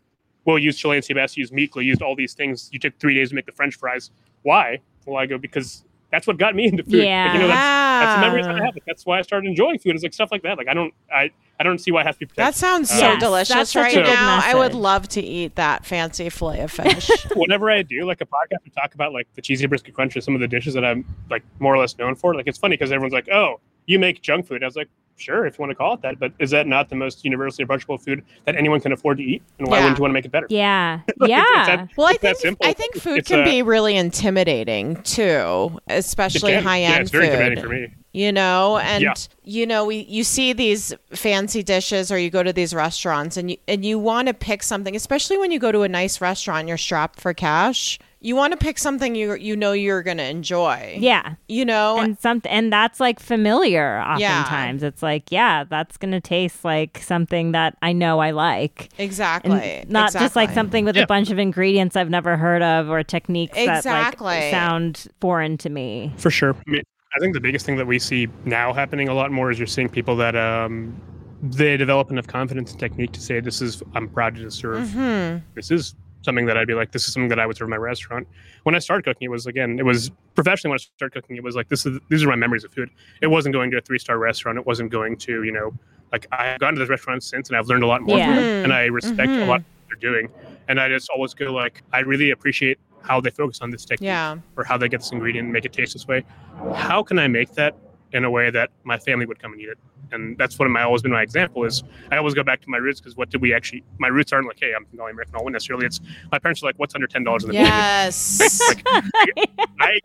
well, you used Chilean sea bass, you used Meekly, you used all these things. You took three days to make the French fries. Why? Well, I go because that's what got me into food. Like, you know, that's that's the memories that I have. Like, that's why I started enjoying food. It's like stuff like that. Like I don't, I, I don't see why it has to be That sounds uh, so Yes, that's delicious such right a good now. I would love to eat that fancy fillet of fish. [LAUGHS] Whenever I do like a podcast to talk about like the cheesy brisket crunch or some of the dishes that I'm like more or less known for, like it's funny because everyone's like, "Oh, you make junk food." I was like, "Sure, if you want to call it that," but is that not the most universally approachable food that anyone can afford to eat? And why Yeah. wouldn't you want to make it better? Yeah. [LAUGHS] Like, yeah. it's that- Well, I think simple. I think food It's can a- be really intimidating too, especially can- high Yeah, end it's very food. intimidating for me. You know, and Yeah. you know, we you see these fancy dishes, or you go to these restaurants, and you and you want to pick something, especially when you go to a nice restaurant, you're strapped for cash. You want to pick something you you know you're gonna enjoy. yeah. You know, And something and that's like familiar Yeah. oftentimes. It's like, yeah, that's gonna taste like something that I know I like. exactly. And not just like something with Yeah. a bunch of ingredients I've never heard of or techniques that like sound foreign to me. For sure. I, mean, I think the biggest thing that we see now happening a lot more is you're seeing people that um, they develop enough confidence and technique to say, "This is I'm proud to serve. Mm-hmm. This is something that I'd be like, this is something that I would serve in my restaurant." When I started cooking, it was again, it was professionally when I started cooking, it was like this is these are my memories of food. It wasn't going to a three star restaurant. It wasn't going to you know like I've gone to this restaurant since and I've learned a lot more Yeah. from them, and I respect Mhm. a lot what they're doing. And I just always go like, I really appreciate how they focus on this technique Yeah. or how they get this ingredient and make it taste this way. How can I make that in a way that my family would come and eat it? And that's what my always been my example is. I always go back to my roots because what did we actually? My roots aren't like, hey, I'm Bengali American. All necessarily. It's my parents are like, what's under ten dollars in the? Yes. [LAUGHS] Like, I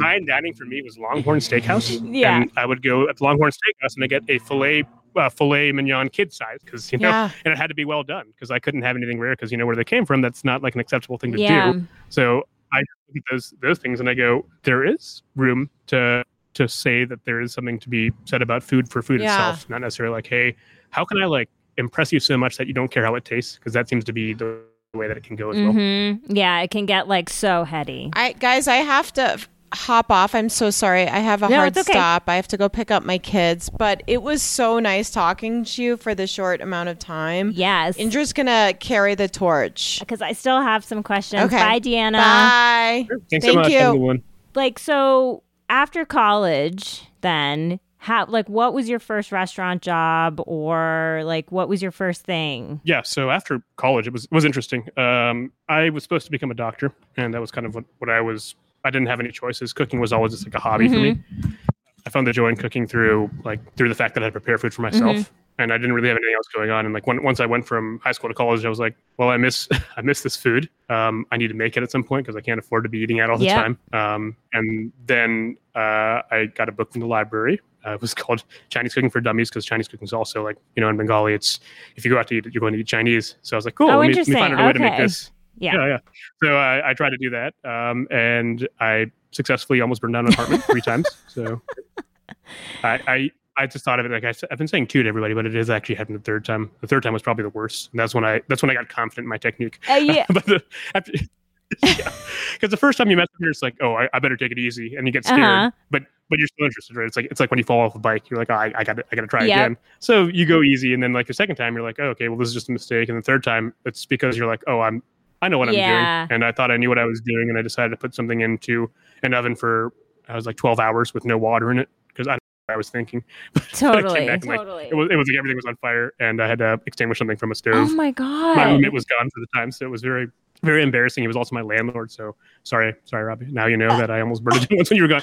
fine dining for me was Longhorn Steakhouse. Yeah. And I would go at the Longhorn Steakhouse and I get a filet uh, filet mignon kid size because you know, Yeah. and it had to be well done because I couldn't have anything rare because you know where they came from. That's not like an acceptable thing to Yeah. do. So I look at those those things and I go, there is room to to say that there is something to be said about food for food Yeah. itself, not necessarily like, hey, how can I like impress you so much that you don't care how it tastes? Because that seems to be the way that it can go as well. hmm Yeah, it can get like so heady. I guys, I have to hop off. I'm so sorry. I have a No, hard okay. stop. I have to go pick up my kids. But it was so nice talking to you for the short amount of time. Yes. Indra's gonna carry the torch. Because I still have some questions. Okay. Bye, Deanna. Bye. Thanks Thank so much. you. Have a good one. Like, so after college, then how, like, what was your first restaurant job or like, what was your first thing? Yeah, so after college, it was was interesting. Um, I was supposed to become a doctor, and that was kind of what, what I was. I didn't have any choices. Cooking was always just like a hobby for me. I found the joy in cooking through like through the fact that I had to prepare food for myself, and I didn't really have anything else going on. And like when, once I went from high school to college, I was like, well, I miss [LAUGHS] I miss this food. Um, I need to make it at some point because I can't afford to be eating out all the Yeah. time. Um, and then uh, I got a book from the library. Uh, it was [LAUGHS] called Chinese Cooking for Dummies because Chinese cooking is also like you know in Bengali, it's if you go out to eat, you're going to eat Chinese. So I was like, cool, Oh, let, me, let me find out a way to make this. Yeah. yeah, yeah. So I, I tried to do that, um, and I successfully almost burned down an apartment three [LAUGHS] times. So I, I I just thought of it like I, have been saying two to everybody, but it is actually happened the third time. The third time was probably the worst. And that's when I that's when I got confident in my technique. Uh, yeah. [LAUGHS] but the, after, [LAUGHS] yeah, because the first time you mess with it, it's like, oh, I, I better take it easy, and you get scared. Uh-huh. But but you're still interested, right? It's like it's like when you fall off a bike, you're like, oh, I, I got I got to try Yep. again. So you go easy, and then like the second time, you're like, oh, okay, well this is just a mistake, and the third time, it's because you're like, oh, I'm I know what Yeah. I'm doing, and I thought I knew what I was doing, and I decided to put something into an oven for I was like 12 hours with no water in it I don't know what I was thinking. [LAUGHS] But I came Totally. back and, like, Totally. it was it was like everything was on fire, and I had to extinguish something from a oh stove Oh my god. my roommate was gone for the time, so it was very, very embarrassing. He was also my landlord, so sorry, sorry, Robbie. Now you know that I almost burned it once [LAUGHS] when you were gone.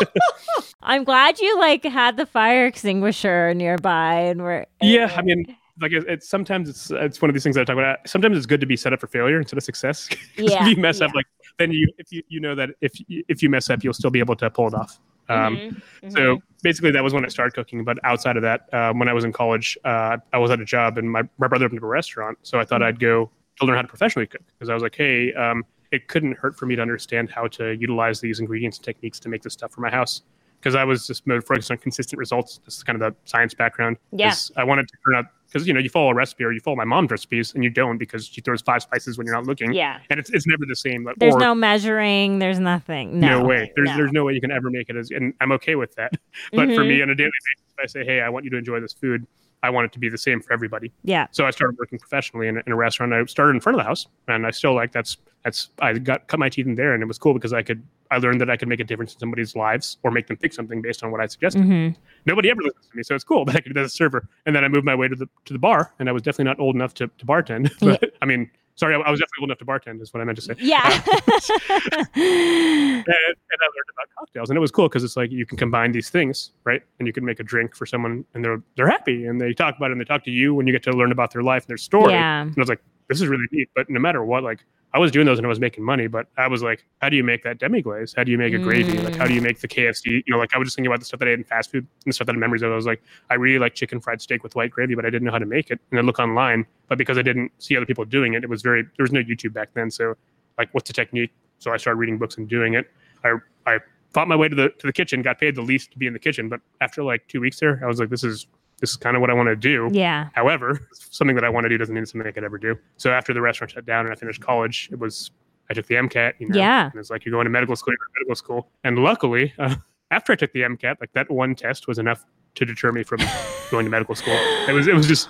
[LAUGHS] I'm glad you like had the fire extinguisher nearby and we're yeah, I mean, like it, it's sometimes it's it's one of these things that I talk about. Sometimes it's good to be set up for failure instead of success. Yeah, if you mess up, like then you if you you know that if you, if you mess up, you'll still be able to pull it off. Um, Mhm, mhm. So basically, that was when I started cooking. But outside of that, um, when I was in college, uh, I was at a job, and my, my brother opened up a restaurant. So I thought Mm-hmm. I'd go to learn how to professionally cook because I was like, hey, um, it couldn't hurt for me to understand how to utilize these ingredients and techniques to make this stuff for my house. because I was just more focused on consistent results. This is kind of the science background. Yeah. 'Cause I wanted to turn out because you know you follow a recipe or you follow my mom's recipes and you don't because she throws five spices when you're not looking. Yeah. And it's, it's never the same. Like, There's or, no measuring. There's nothing. No, way. There's no. there's no way you can ever make it as, and I'm okay with that. [LAUGHS] But for Mhm. me, on a daily basis, I say, hey, I want you to enjoy this food, I want it to be the same for everybody. Yeah. So I started working professionally in, a- in a restaurant. I started in front of the house, and I still like that's that's I got cut my teeth in there, and it was cool because I could I learned that I could make a difference in somebody's lives or make them pick something based on what I suggested. hmm Nobody ever listens to me, so it's cool. [LAUGHS] But I could do that as a server, and then I moved my way to the to the bar, and I was definitely not old enough to, to bartend. [LAUGHS] But I mean, sorry, I, I was definitely old enough to bartend. Is what I meant to say. Yeah. Uh, [LAUGHS] [LAUGHS] and, and I learned about cocktails, and it was cool because it's like you can combine these things, right? And you can make a drink for someone, and they're they're happy, and they talk about it, and they talk to you, and you get to learn about their life and their story. yeah. And I was like, this is really neat. But no matter what, like I was doing those and I was making money, but I was like, how do you make that demi glace? How do you make a gravy? Like, how do you mm. make the KFC? You know, like I was just thinking about the stuff that I ate in fast food and the stuff that I memories of. I was like, I really like chicken fried steak with white gravy, but I didn't know how to make it. And I look online, but because I didn't see other people doing it, it was very, there was no YouTube back then. So like, what's the technique? So I started reading books and doing it. I, I fought my way to the, to the kitchen, got paid the least to be in the kitchen. But after like two weeks there, I was like, this is, this is kind of what I want to do. Yeah. However, [LAUGHS] something that I want to do doesn't mean something I could ever do. So after the restaurant shut down and I finished college, it was I took the MCAT. You know, Yeah. And it's like you're going to medical school, you're medical school. And luckily, [LAUGHS] uh, after I took the MCAT, like that one test was enough to deter me from [LAUGHS] going to medical school. It was it was just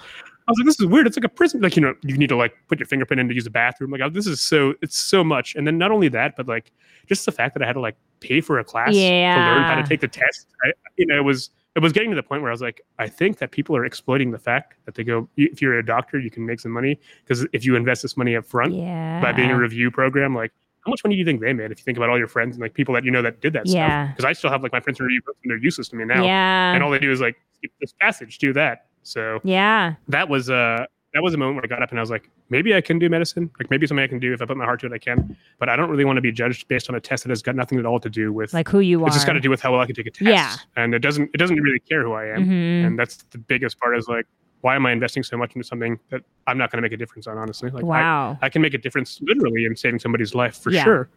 I was like, this is weird. It's like a prison. Like you know, you need to like put your fingerprint in to use the bathroom. Like oh, this is so it's so much. And then not only that, but like just the fact that I had to like pay for a class yeah. to learn how to take the test. I, you know, it was it was getting to the point where I was like, I think that people are exploiting the fact that they go, if you're a doctor, you can make some money because if you invest this money up front Yeah. by being a review program, like how much money do you think they made? If you think about all your friends and like people that you know that did that Yeah. stuff, because I still have like my friends who review books and they're useless to me now, Yeah. and all they do is like skip this passage, do that. So yeah. that was uh that was a moment where I got up and I was like, maybe I can do medicine. Like maybe something I can do if I put my heart to it, I can. But I don't really want to be judged based on a test that has got nothing at all to do with. Like who you are. it's just got to do with how well I can take a test. Yeah. And it doesn't. It doesn't really care who I am. Mhm. And that's the biggest part. Is like, why am I investing so much into something that I'm not going to make a difference on? Honestly, like I, wow. I can make a difference literally in saving somebody's life for Yeah. sure.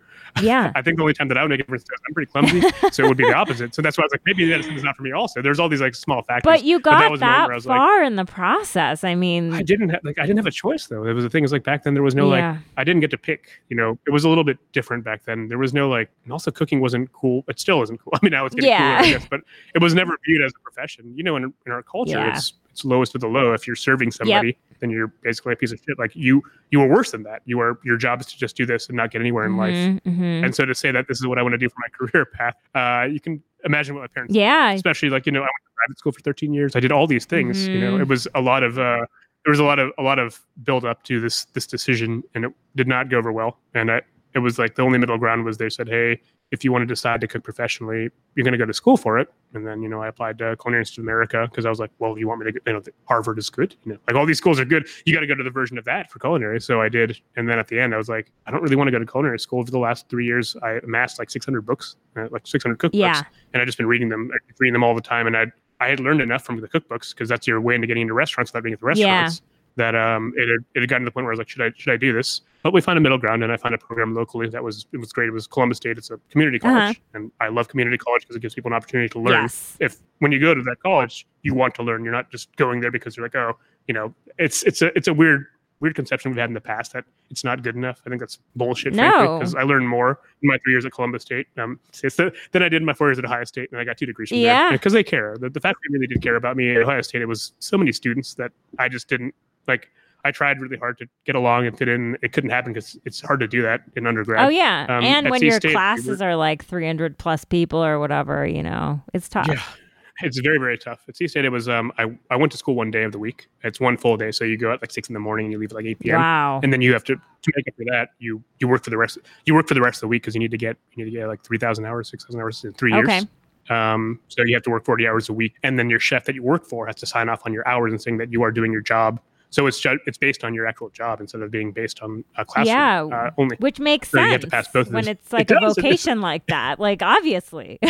Yeah. [LAUGHS] I think the only time that I would make a difference is I'm pretty clumsy, so it would be the opposite. So that's why I was like, maybe medicine is not for me. Also, there's all these like small factors. But you that got moment that, I was like- far in the process. I mean, I didn't have like I didn't have a choice though. It was the thing is like back then there was no Yeah. like I didn't get to pick. You know, it was a little bit different back then. There was no like, and also cooking wasn't cool. It still isn't cool. [LAUGHS] I mean, now it's getting Yeah. cooler, I guess, but it was [LAUGHS] never viewed as a profession. You know, in, in our culture, Yeah. it's lowest of the low. If you're serving somebody, then you're basically a piece of shit. Like you you were worse than that. You are your job is to just do this and not get anywhere in life. Mhm, mhm. And so to say that this is what I want to do for my [LAUGHS] career path, uh, you can imagine what my parents yeah. especially like you know i went to private school for 13 years i did all these things you know Mhm. it was a lot of uh there was a lot of a lot of build up to this this decision and it did not go over well and I, it was like the only middle ground was they said hey if you want to decide to cook professionally you're going to go to school for it. And then you know i applied to culinary institute of america because i was like well you want me to go you know harvard is good you know like all these schools are good. You got to go to the version of that for culinary. So i did. And then at the end i was like i don't really want to go to culinary school. Over the last three years i amassed like 600 books uh, like 600 cookbooks. Yeah. and I just been reading them, reading them all the time. And I I had learned enough from the cookbooks because that's your way into getting into restaurants without being at the Yeah. That um, it had, it had gotten to the point where I was like, should I should I do this? But we found a middle ground, and I found a program locally that was it was great. It was Columbus State. It's a community Uh-huh. college, and I love community college because it gives people an opportunity to learn. Yes. If when you go to that college, you want to learn. You're not just going there because you're like, oh, you know, it's it's a it's a weird weird conception we've had in the past that it's not good enough. I think that's bullshit. No. because I learned more in my three years at Columbus State um, the, than I did in my four years at Ohio State, and I got two degrees from Yeah. there. Because they care. The, the fact that they really did care about me at Ohio State, it was so many students that I just didn't like. I tried really hard to get along and fit in. It couldn't happen because it's hard to do that in undergrad. Oh yeah, Um, and when C your State, we classes are like 300 plus people or whatever, you know, it's tough. Yeah. [LAUGHS] It's very, very tough. At C State, it was um, I, I went to school one day of the week. It's one full day, so you go at like six in the morning and you leave at like eight p.m. Wow. and then you have to to make up for that. You you work for the rest. You work for the rest of the week because you need to get you need to get like three thousand hours, six thousand hours in three years. Okay. Um, so you have to work forty hours a week, and then your chef that you work for has to sign off on your hours and saying that you are doing your job. So it's ju- it's based on your actual job instead of being based on a classroom Yeah. uh, only. Which makes So you sense have to pass both when it's like It a does. [LAUGHS] Vocation like that. Like obviously. [LAUGHS]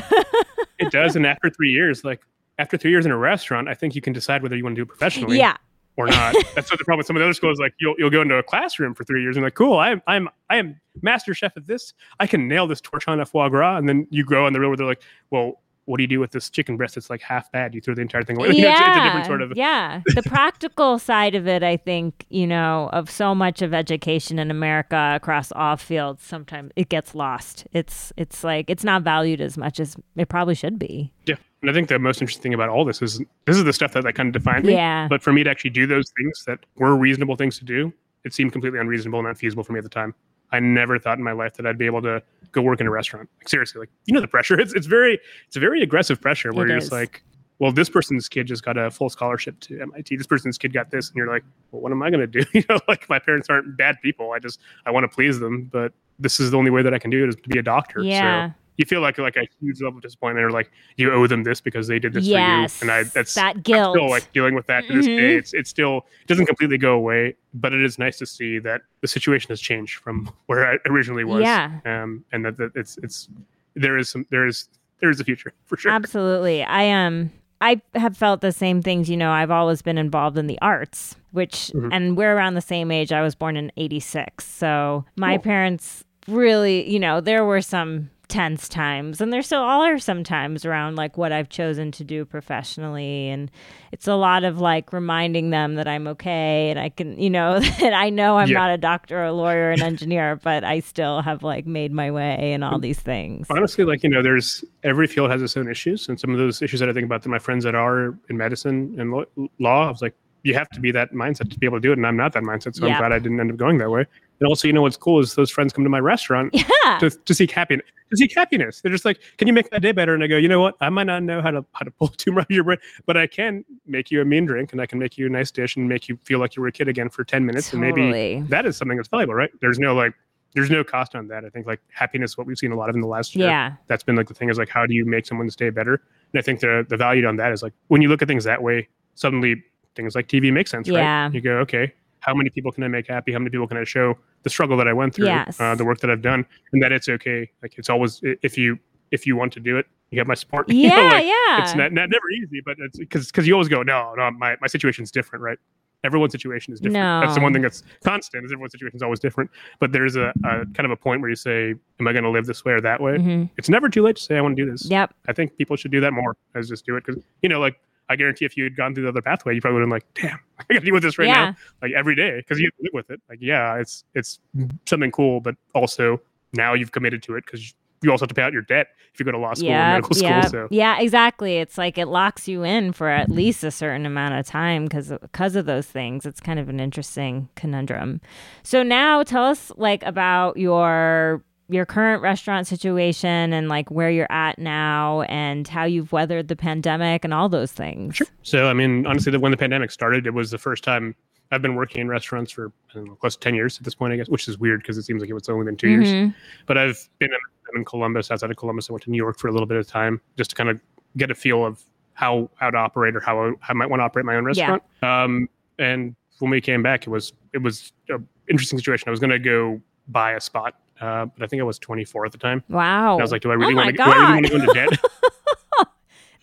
It does, and after three years, like after three years in a restaurant, I think you can decide whether you want to do it professionally. yeah. or not. [LAUGHS] That's what the problem with some of the other schools. Like you'll you'll go into a classroom for three years and like, cool, I'm I'm I am master chef at this. I can nail this torch on a foie gras, and then you grow in the real where they're like, well, what do you do with this chicken breast that's like half bad? You throw the entire thing away. You know, Yeah, it's, [LAUGHS] it's a different sort of. yeah. The practical side of it, I think, you know, of so much of education in America across all fields, sometimes it gets lost. It's it's like it's not valued as much as it probably should be. Yeah. And I think the most interesting thing about all this is this is the stuff that, that kind of defined me. Yeah. But for me to actually do those things that were reasonable things to do, it seemed completely unreasonable and unfeasible for me at the time. I never thought in my life that I'd be able to go work in a restaurant. Like seriously, like you know the pressure. [LAUGHS] It's it's very it's a very aggressive pressure where It you're is. just like, well, this person's kid just got a full scholarship to MIT. This person's kid got this, and you're like, well, what am I going to do? [LAUGHS] You know, like my parents aren't bad people. I just I want to please them, but this is the only way that I can do it is to be a doctor. Yeah. So you feel like like a huge level of disappointment, or like you owe them this because they did this yes. for you, and I that's that guilt. still like dealing with that to this Mhm. day. It's it's still it doesn't completely go away, but it is nice to see that the situation has changed from where I originally was. Yeah. Um, and that, that it's it's there is some there is there is a future [LAUGHS] for sure. Absolutely. I um I have felt the same things, you know, I've always been involved in the arts, which Mhm. and we're around the same age. I was born in 86. So my Cool. parents really, you know, there were some tense times and there still are some times around like what I've chosen to do professionally and it's a lot of like reminding them that I'm okay and I can, you know, [LAUGHS] that I know I'm Yeah. not a doctor or a lawyer or an engineer, but I still have like made my way and all these things. Honestly, like you know, there's every field has its own issues, and some of those issues that I think about to my friends that are in medicine and law, I was like, you have to be that mindset to be able to do it, and I'm not that mindset, so. I'm glad I didn't end up going that way. And also, you know what's cool is those friends come to my restaurant [LAUGHS] Yeah. to, to seek happiness. To seek happiness, they're just like, "Can you make that day better?" And I go, "You know what? I might not know how to how to pull a tumor out of your brain, but I can make you a mean drink, and I can make you a nice dish, and make you feel like you were a kid again for ten minutes, and maybe that is something that's valuable, right? There's no like, there's no cost on that. I think like happiness, what we've seen a lot of in the last year. Yeah. That's been like the thing is like, how do you make someone's day better? And I think the the value on that is like when you look at things that way, suddenly things like TV make sense, Yeah. right? You go, okay, how many people can I make happy? How many people can I show the struggle that I went through, Yes. uh, the work that I've done, and that it's okay. Like it's always if you if you want to do it, you have my support. [LAUGHS] You Yeah, know, like, yeah. It's not, not never easy, but it's because because you always go, no, no, my my situation's different, right? Everyone's situation is different. That's the one thing that's constant. Is everyone's situation is always different. But there's a, a kind of a point where you say, "Am I going to live this way or that way?" Mhm. It's never too late to say, "I want to do this." Yep. I think people should do that more. As just do it because you know, like I guarantee, if you had gone through the other pathway, you probably would have been like, "Damn, [LAUGHS] I got to deal with this right Yeah. now, like every day," because you live with it. Like, yeah, it's it's something cool, but also now you've committed to it because you also have to pay out your debt if you go to law school or Yeah. medical school. So Yeah, exactly. It's like it locks you in for at least a certain amount of time because because of those things. It's kind of an interesting conundrum. So now tell us like about your your current restaurant situation and like where you're at now and how you've weathered the pandemic and all those things. Sure. So, I mean, honestly, when the pandemic started, it was the first time I've been working in restaurants for know, close to 10 years at this point, I guess, which is weird because it seems like it was only been 2 years. Mhm. But I've been in, in Columbus, outside of Columbus. I went to New York for a little bit of time just to kind of get a feel of how how to operate or how I, I might want to operate my own Yeah. restaurant. Um, and when we came back, it was it was an interesting situation. I was going to go buy a spot, uh, but I think I was 24 at the time. Wow. And I was like, do I really oh want to? Do I really want to go into debt? [LAUGHS]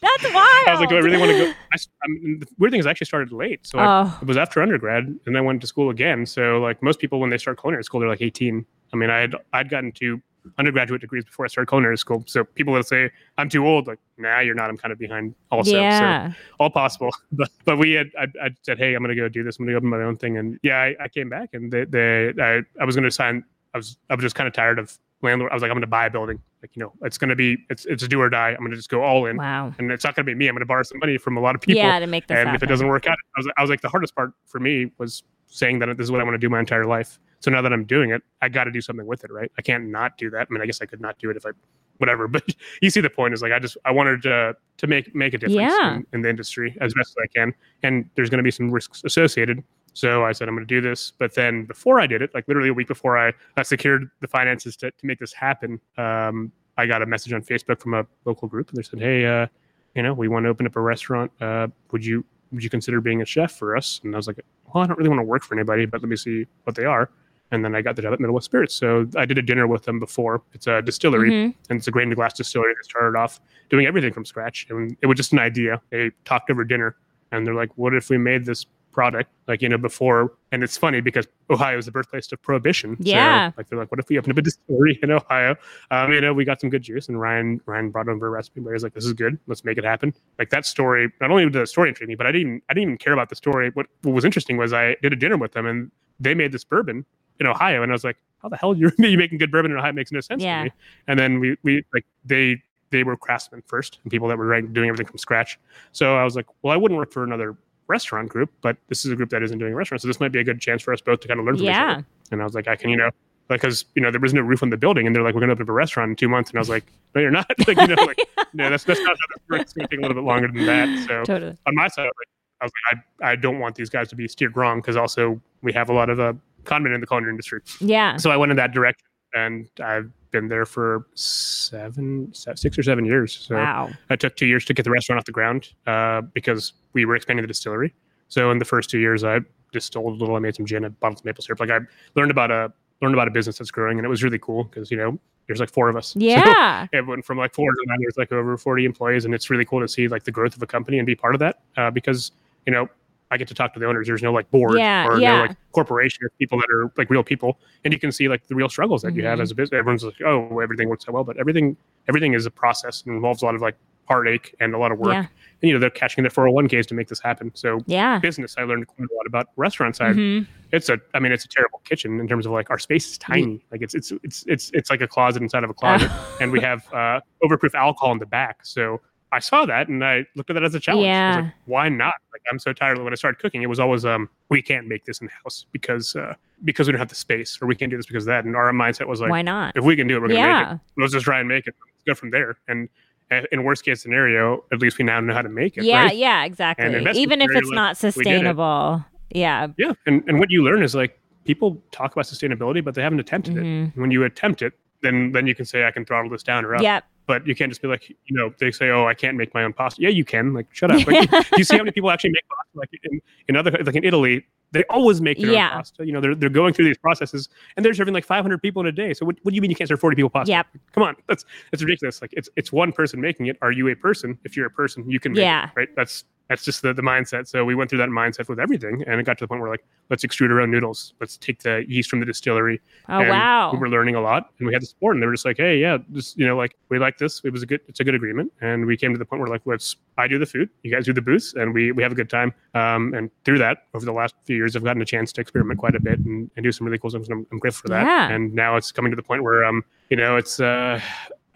That's wild. I was like, do I really want to go? I, I mean, the weird thing is, I actually started late, so I, Oh. it was after undergrad, and then I went to school again. So, like most people, when they start culinary school, they're like 18. I mean, I had I'd gotten to undergraduate degrees before I started culinary school. So people will say I'm too old. Like, nah, you're not. I'm kind of behind. Also, so yeah. all possible. [LAUGHS] But but we had I, I said, hey, I'm gonna go do this. I'm gonna open my own thing. And yeah, I, I came back and they, they I, I was gonna sign. I was I was just kind of tired of landlord. I was like, I'm gonna buy a building. Like you know, it's gonna be it's it's a do or die. I'm gonna just go all in. Wow. And it's not gonna be me. I'm gonna borrow some money from a lot of people. Yeah, to make this and happen. if it doesn't work out, I was I was like the hardest part for me was saying that this is what I want to do my entire life. So now that I'm doing it, I got to do something with it, right? I can't not do that. I mean, I guess I could not do it if I, whatever. [LAUGHS] But you see the point is like I just I wanted to to make make a difference Yeah. in, in the industry as best as I can, and there's going to be some risks associated. So I said I'm going to do this. But then before I did it, like literally a week before I, I secured the finances to to make this happen, um, I got a message on Facebook from a local group, and they said, hey, uh, you know, we want to open up a restaurant. Uh, would you would you consider being a chef for us? And I was like, well, I don't really want to work for anybody, but let me see what they are. And then I got the job at Middle West Spirits. So I did a dinner with them before. It's a distillery, Mhm. and it's a grain to glass distillery that started off doing everything from scratch. And it was just an idea. They talked over dinner, and they're like, "What if we made this product, like you know before. And it's funny because Ohio is the birthplace of prohibition. Yeah. So, like they're like, what if we open up a distillery in Ohio? Um, you know, we got some good juice, and Ryan Ryan brought over a recipe where he's like, this is good, let's make it happen. Like that story. Not only did the story intrigue me, but I didn't I didn't even care about the story. What what was interesting was I did a dinner with them, and they made this bourbon in Ohio, and I was like, how the hell are you [LAUGHS] making good bourbon in Ohio? It makes no sense Yeah. to me. And then we we like they they were craftsmen first and people that were doing everything from scratch. So I was like, well, I wouldn't work for another restaurant group, but this is a group that isn't doing a restaurant, so this might be a good chance for us both to kind of learn from each Yeah. other. And I was like, I can, you know, because you know there was no roof on the building, and they're like, we're going to open up a restaurant in two months, and I was like, no, you're not. [LAUGHS] like, you know, like, [LAUGHS] no, that's that's not how this works. It's going to take a little bit longer than that. So Totally. on my side, like, I was like, I, I don't want these guys to be steered wrong because also we have a lot of uh, conmen in the culinary industry. Yeah. So I went in that direction, and I've been there for seven, six or seven years. So wow. it took two years to get the restaurant off the ground uh, because we were expanding the distillery. So in the first two years, I distilled a little. I made some gin, I bottled some maple syrup. Like I learned about a learned about a business that's growing, and it was really cool because you know there's like four of us. [LAUGHS] So Yeah. it went from like four to now there's like over 40 employees and it's really cool to see like the growth of a company and be part of that uh, because you know i get to talk to the owners. There's no like board Yeah, or yeah. no like corporation. Of people that are like real people. And you can see like the real struggles that you have Mhm. as a business. Everyone's like oh everything works so well. But everything everything is a process and involves a lot of like heartache and a lot of work. Yeah. and you know they're catching their 401ks to make this happen. So Yeah. business i learned quite a lot about restaurant side Mhm. it's a i mean it's a terrible kitchen in terms of like our space is tiny. Like it's it's it's it's it's like a closet inside of a closet. [LAUGHS] And we have uh overproof alcohol in the back. So i saw that and i looked at that as a challenge Yeah. like, why not like i'm so tired of when i started cooking it was always um we can't make this in house because uh because we don't have the space or we can't do this because of that and our mindset was like Why not? if we can do it we're gonna make it let's just try and make it let's go from there and in worst case scenario at least we now know how to make it Yeah. right? Yeah. Exactly. Even if it's like, not did it. sustainable. Yeah. Yeah, and and what you learn is like people talk about sustainability, but they haven't attempted it. Mhm. When you attempt it, then then you can say I can throttle this down or up. Yep. But you can't just be like, you know, they say, oh, I can't make my own pasta. Yeah, you can. Like, shut up. [LAUGHS] Like, do you see how many people actually make pasta? Like in, in other, like in Italy, they always make their Yeah. own pasta. You know, they're, they're going through these processes and they're serving like 500 people in a day. So what, what do you mean you can't serve 40 people pasta? Yep. Come on, that's that's ridiculous. Like it's it's one person making it. Are you a person? If you're a person, you can make Yeah. it, right? That's that's just the, the mindset. So we went through that mindset with everything, and it got to the point where like, let's extrude our own noodles. Let's take the yeast from the distillery. Oh and wow. We were learning a lot, and we had the support, and they were just like, hey, yeah, just you know, like we like this. It was a good, it's a good agreement, and we came to the point where like, let's I do the food, you guys do the booths, and we we have a good time. Um, and through that, over the last few years, I've gotten a chance to experiment quite a bit and, and do some really cool things, and I'm, I'm grateful for that. Yeah. And now it's coming to the point where um, you know, it's uh,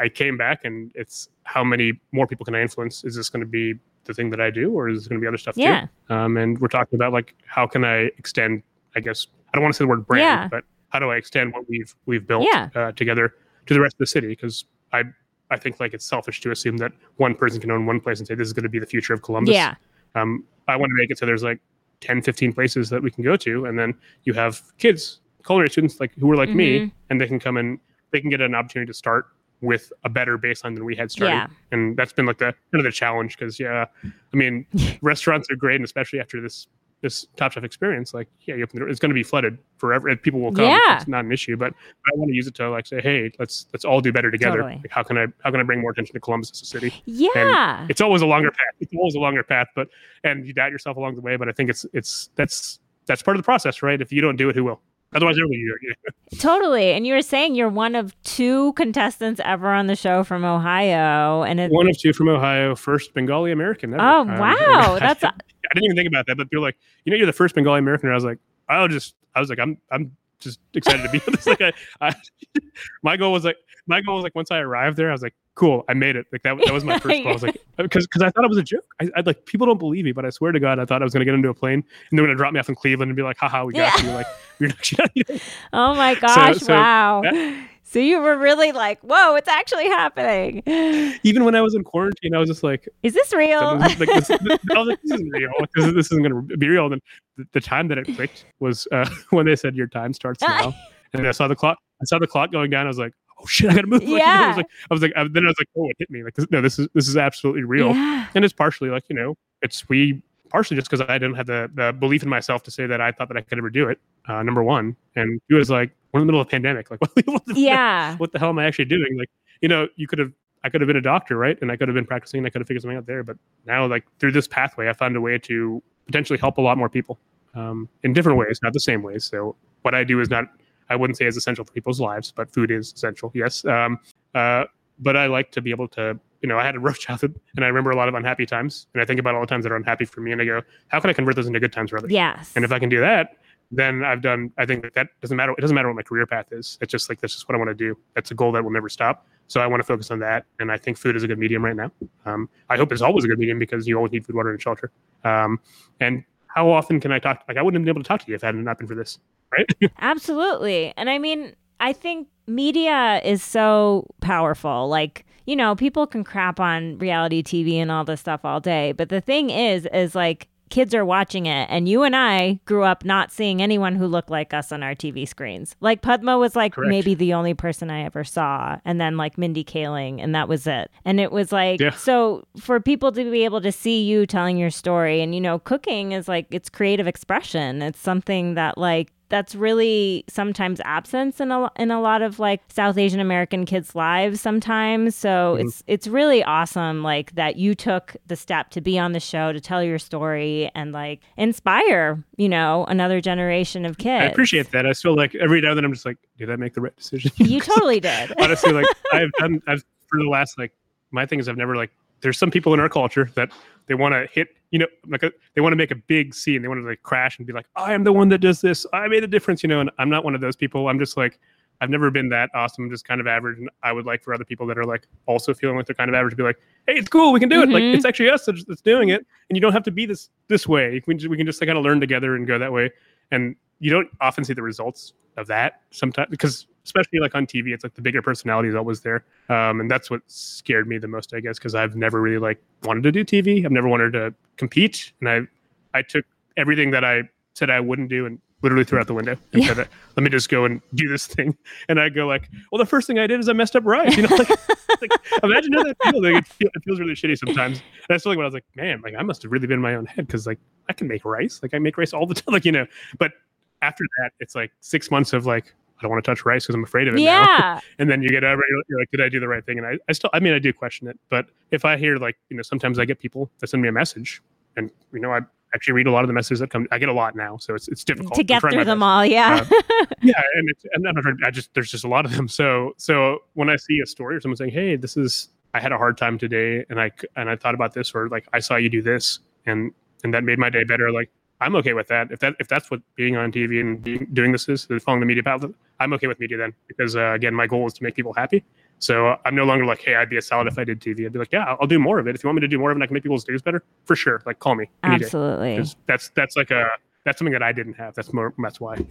I came back, and it's how many more people can I influence? Is this going to be the thing that I do, or is this going to be other stuff Yeah. too? Um, and we're talking about like how can I extend? I guess I don't want to say the word brand, Yeah. but how do I extend what we've we've built Yeah. uh, together to the rest of the city? Because I I think like it's selfish to assume that one person can own one place and say this is going to be the future of Columbus. Yeah. Um, I want to make it so there's like 10, 15 places that we can go to, and then you have kids, culinary students like who are like Mhm. me, and they can come and they can get an opportunity to start with a better baseline than we had started. Yeah. And that's been like the kind of the challenge because yeah, I mean [LAUGHS] restaurants are great, and especially after this this Top Chef experience, like yeah, you open the door, it's going to be flooded forever. People will come. Yeah. It's not an issue, but I want to use it to like say, hey, let's let's all do better together. Totally. Like how can I how can I bring more attention to Columbus as a city? Yeah. It's always a longer path. It's always a longer path, but and you doubt yourself along the way. But I think it's it's that's that's part of the process, right? If you don't do it, who will? Otherwise, everybody it. Totally. And you were saying you're one of two contestants ever on the show from Ohio. And it, One of two from Ohio, first Bengali American. Ever. oh, Um, wow. [LAUGHS] That's, I didn't even think about that, but they're like, you know, you're the first Bengali American. And I was like, I'll just, I was like, I'm, I'm just excited to be on this. [LAUGHS] Like, I, I, [LAUGHS] my goal was like, my goal was like, once I arrived there, I was like, cool, I made it. Like that, that was my first goal. I was like, [LAUGHS] because, because I thought it was a joke. I, I like people don't believe me, but I swear to God, I thought I was going to get into a plane and they're going to drop me off in Cleveland and be like, haha, we got you. Like, you're not, [LAUGHS] you know, oh my gosh. so wow. that- so you were really like, whoa, it's actually happening. [LAUGHS] even when I was in quarantine, I was just like, Is this real? like, this, this, I was like, this isn't real. This, this isn't going to be real. And the, the time that it clicked was uh, when they said your time starts now. and I saw the clock. I saw the clock going down. I was like, oh shit, I got to move. [LAUGHS] Like, you know, I Yeah. was like, I was like, I, then I was like, oh, it hit me. Like, this, no, this is this is absolutely real. Yeah. And it's partially like you know, it's we partially just because I didn't have the, the belief in myself to say that I thought that I could ever do it. Uh, number one, and two is like we're in the middle of a pandemic. Like, [LAUGHS] what, what the, Yeah. what the hell am I actually doing? Like, you know, you could have, I could have been a doctor, right? And I could have been practicing and I could have figured something out there. But now, like, through this pathway, I found a way to potentially help a lot more people. um, in different ways, not the same ways. So what I do is not, I wouldn't say is essential for people's lives, but food is essential. Yes. Um, uh, but I like to be able to, you know, I had a [LAUGHS] rough childhood and I remember a lot of unhappy times. And I think about all the times that are unhappy for me and I go, how can I convert those into good times for others? Yes. And if I can do that, then I've done, I think that, that doesn't matter. It doesn't matter what my career path is. It's just like, that's just what I want to do. That's a goal that will never stop. So I want to focus on that. And I think food is a good medium right now. Um, I hope it's always a good medium because you always need food, water, and shelter. Um, and how often can I talk? Like, I wouldn't have been able to talk to you if it had not been for this, right? [LAUGHS] Absolutely. And I mean, I think media is so powerful. Like, you know, people can crap on reality TV and all this stuff all day. But the thing is, is like, kids are watching it and you and I grew up not seeing anyone who looked like us on our TV screens. Like Padma was like Correct. maybe the only person I ever saw and then like Mindy Kaling and that was it. And it was like Yeah. so for people to be able to see you telling your story and you know cooking is like it's creative expression. It's something that like that's really sometimes absence in a in a lot of like South Asian American kids' lives sometimes. So mm-hmm. it's it's really awesome like that you took the step to be on the show to tell your story and like inspire, you know, another generation of kids. I appreciate that. I feel like every now and then I'm just like, did I make the right decision? You totally [LAUGHS] did. Honestly, like I've done, I've for the last like my thing is I've never like. There's some people in our culture that they want to hit, you know, like a, they want to make a big scene. They want to like crash and be like, I am the one that does this. I made a difference, you know. And I'm not one of those people. I'm just like, I've never been that awesome. I'm just kind of average. And I would like for other people that are like also feeling like they're kind of average to be like, hey, it's cool. We can do it. Like Mhm. it's actually us that's, that's doing it. And you don't have to be this this way. We can, we can just like, kind of learn together and go that way. And you don't often see the results of that sometimes because especially like on TV, it's like the bigger personality is always there. Um, and that's what scared me the most, I guess, because I've never really like wanted to do TV. I've never wanted to compete. And I I took everything that I said I wouldn't do and literally threw out the window and Yeah. said, let me just go and do this thing. And I go like, well, the first thing I did is I messed up rice. [LAUGHS] You know, like, like imagine how that feels. Like, it, feel, it feels really shitty sometimes. And that's like when I was like, man, like I must have really been in my own head because like I can make rice. Like I make rice all the [LAUGHS] time. Like, you know, but after that, it's like six months of like, I don't want to touch rice because I'm afraid of it now. [LAUGHS] yeah. And then you get over, you're, like, did I do the right thing? And I, I still, I mean, I do question it. But if I hear like, you know, sometimes I get people that send me a message, and you know, I actually read a lot of the messages that come. I get a lot now, so it's it's difficult to get through them best. all. Yeah. Uh, [LAUGHS] yeah, and it's, I'm not I just there's just a lot of them. So so when I see a story or someone saying, hey, this is I had a hard time today, and I, and I thought about this, or like I saw you do this, and and that made my day better. Like I'm okay with that. If that if that's what being on TV and being, doing this is, is following the media path, I'm okay with media then because uh, again, my goal is to make people happy. So I'm no longer like, hey, I'd be a salad if I did TV. I'd be like, yeah, I'll- do more of it. If you want me to do more of it, I can make people's days better for sure. Like call me day. That's that's like a that's something that I didn't have. That's more that's why. [LAUGHS]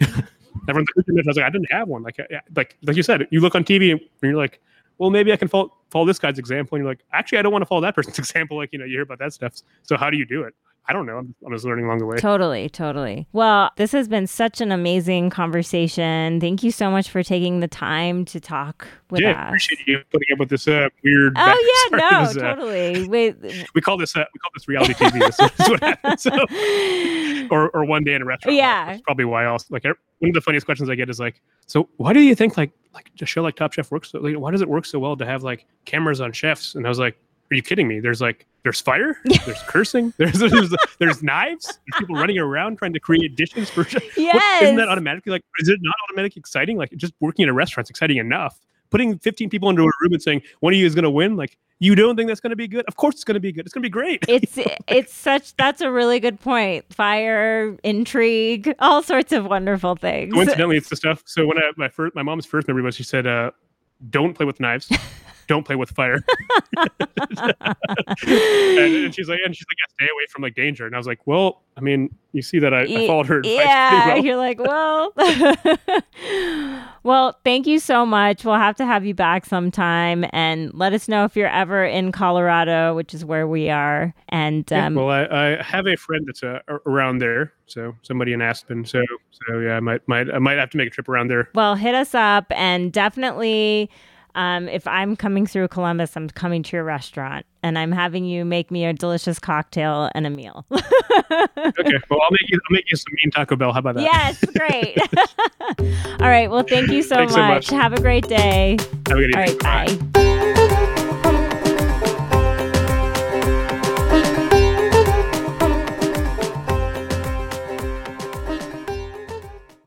Everyone's like, I was like, I didn't have one. Like like like you said, you look on TV and you're like, well, maybe I can follow follow this guy's example. And you're like, actually, I don't want to follow that person's [LAUGHS] example. Like you know, you hear about that stuff. So how do you do it? I don't know. I'm, I'm just learning along the way. Totally, totally. Well, this has been such an amazing conversation. Thank you so much for taking the time to talk with yeah, us. appreciate you putting up with this uh, weird. Oh yeah, no, [LAUGHS] This, uh, totally. [LAUGHS] Wait, [LAUGHS] we call this uh, we call this reality TV. This is what happens. So, or or one day in a restaurant. Yeah. that's probably why else. Like one of the funniest questions I get is like, so why do you think like like a show like Top Chef works? So, like, why does it work so well to have like cameras on chefs? And I was like, are you kidding me? There's like there's fire, [LAUGHS] there's cursing, [LAUGHS] there's there's, there's knives, there's people running around trying to create dishes for. What- yes. isn't that automatically like? Is it not automatically exciting? Like just working in a restaurant's exciting enough. Putting 15 people into a room and saying one of you is going to win, like you don't think that's going to be good? Of course it's going to be good. It's going to be great. [LAUGHS] it's it's such that's a really good point. Fire, intrigue, all sorts of wonderful things. Coincidentally, it's the stuff. So when I, my first, my mom's first memory was she said, uh, "Don't play with knives, don't play with fire." [LAUGHS] and, and she's like, and she's like, yeah, stay away from like danger. And I was like, well, I mean, you see that I, I followed her yeah, well. you're like, well, [LAUGHS] well, thank you so much. We'll have to have you back sometime and let us know if you're ever in Colorado, which is where we are. And Yeah, um, well, I, I have a friend that's uh, around there, so somebody in Aspen. So, so yeah, I might, might, I might have to make a trip around there. well, hit us up and definitely. Um, if I'm coming through Columbus, I'm coming to your restaurant and I'm having you make me a delicious cocktail and a meal. [LAUGHS] Okay, well, I'll make you, I'll make you some mean Taco Bell. How about that? yes, great. [LAUGHS] [LAUGHS] All right. Well, thank you so Thanks so much. much. Have a great day. Have a good All evening. right. Bye.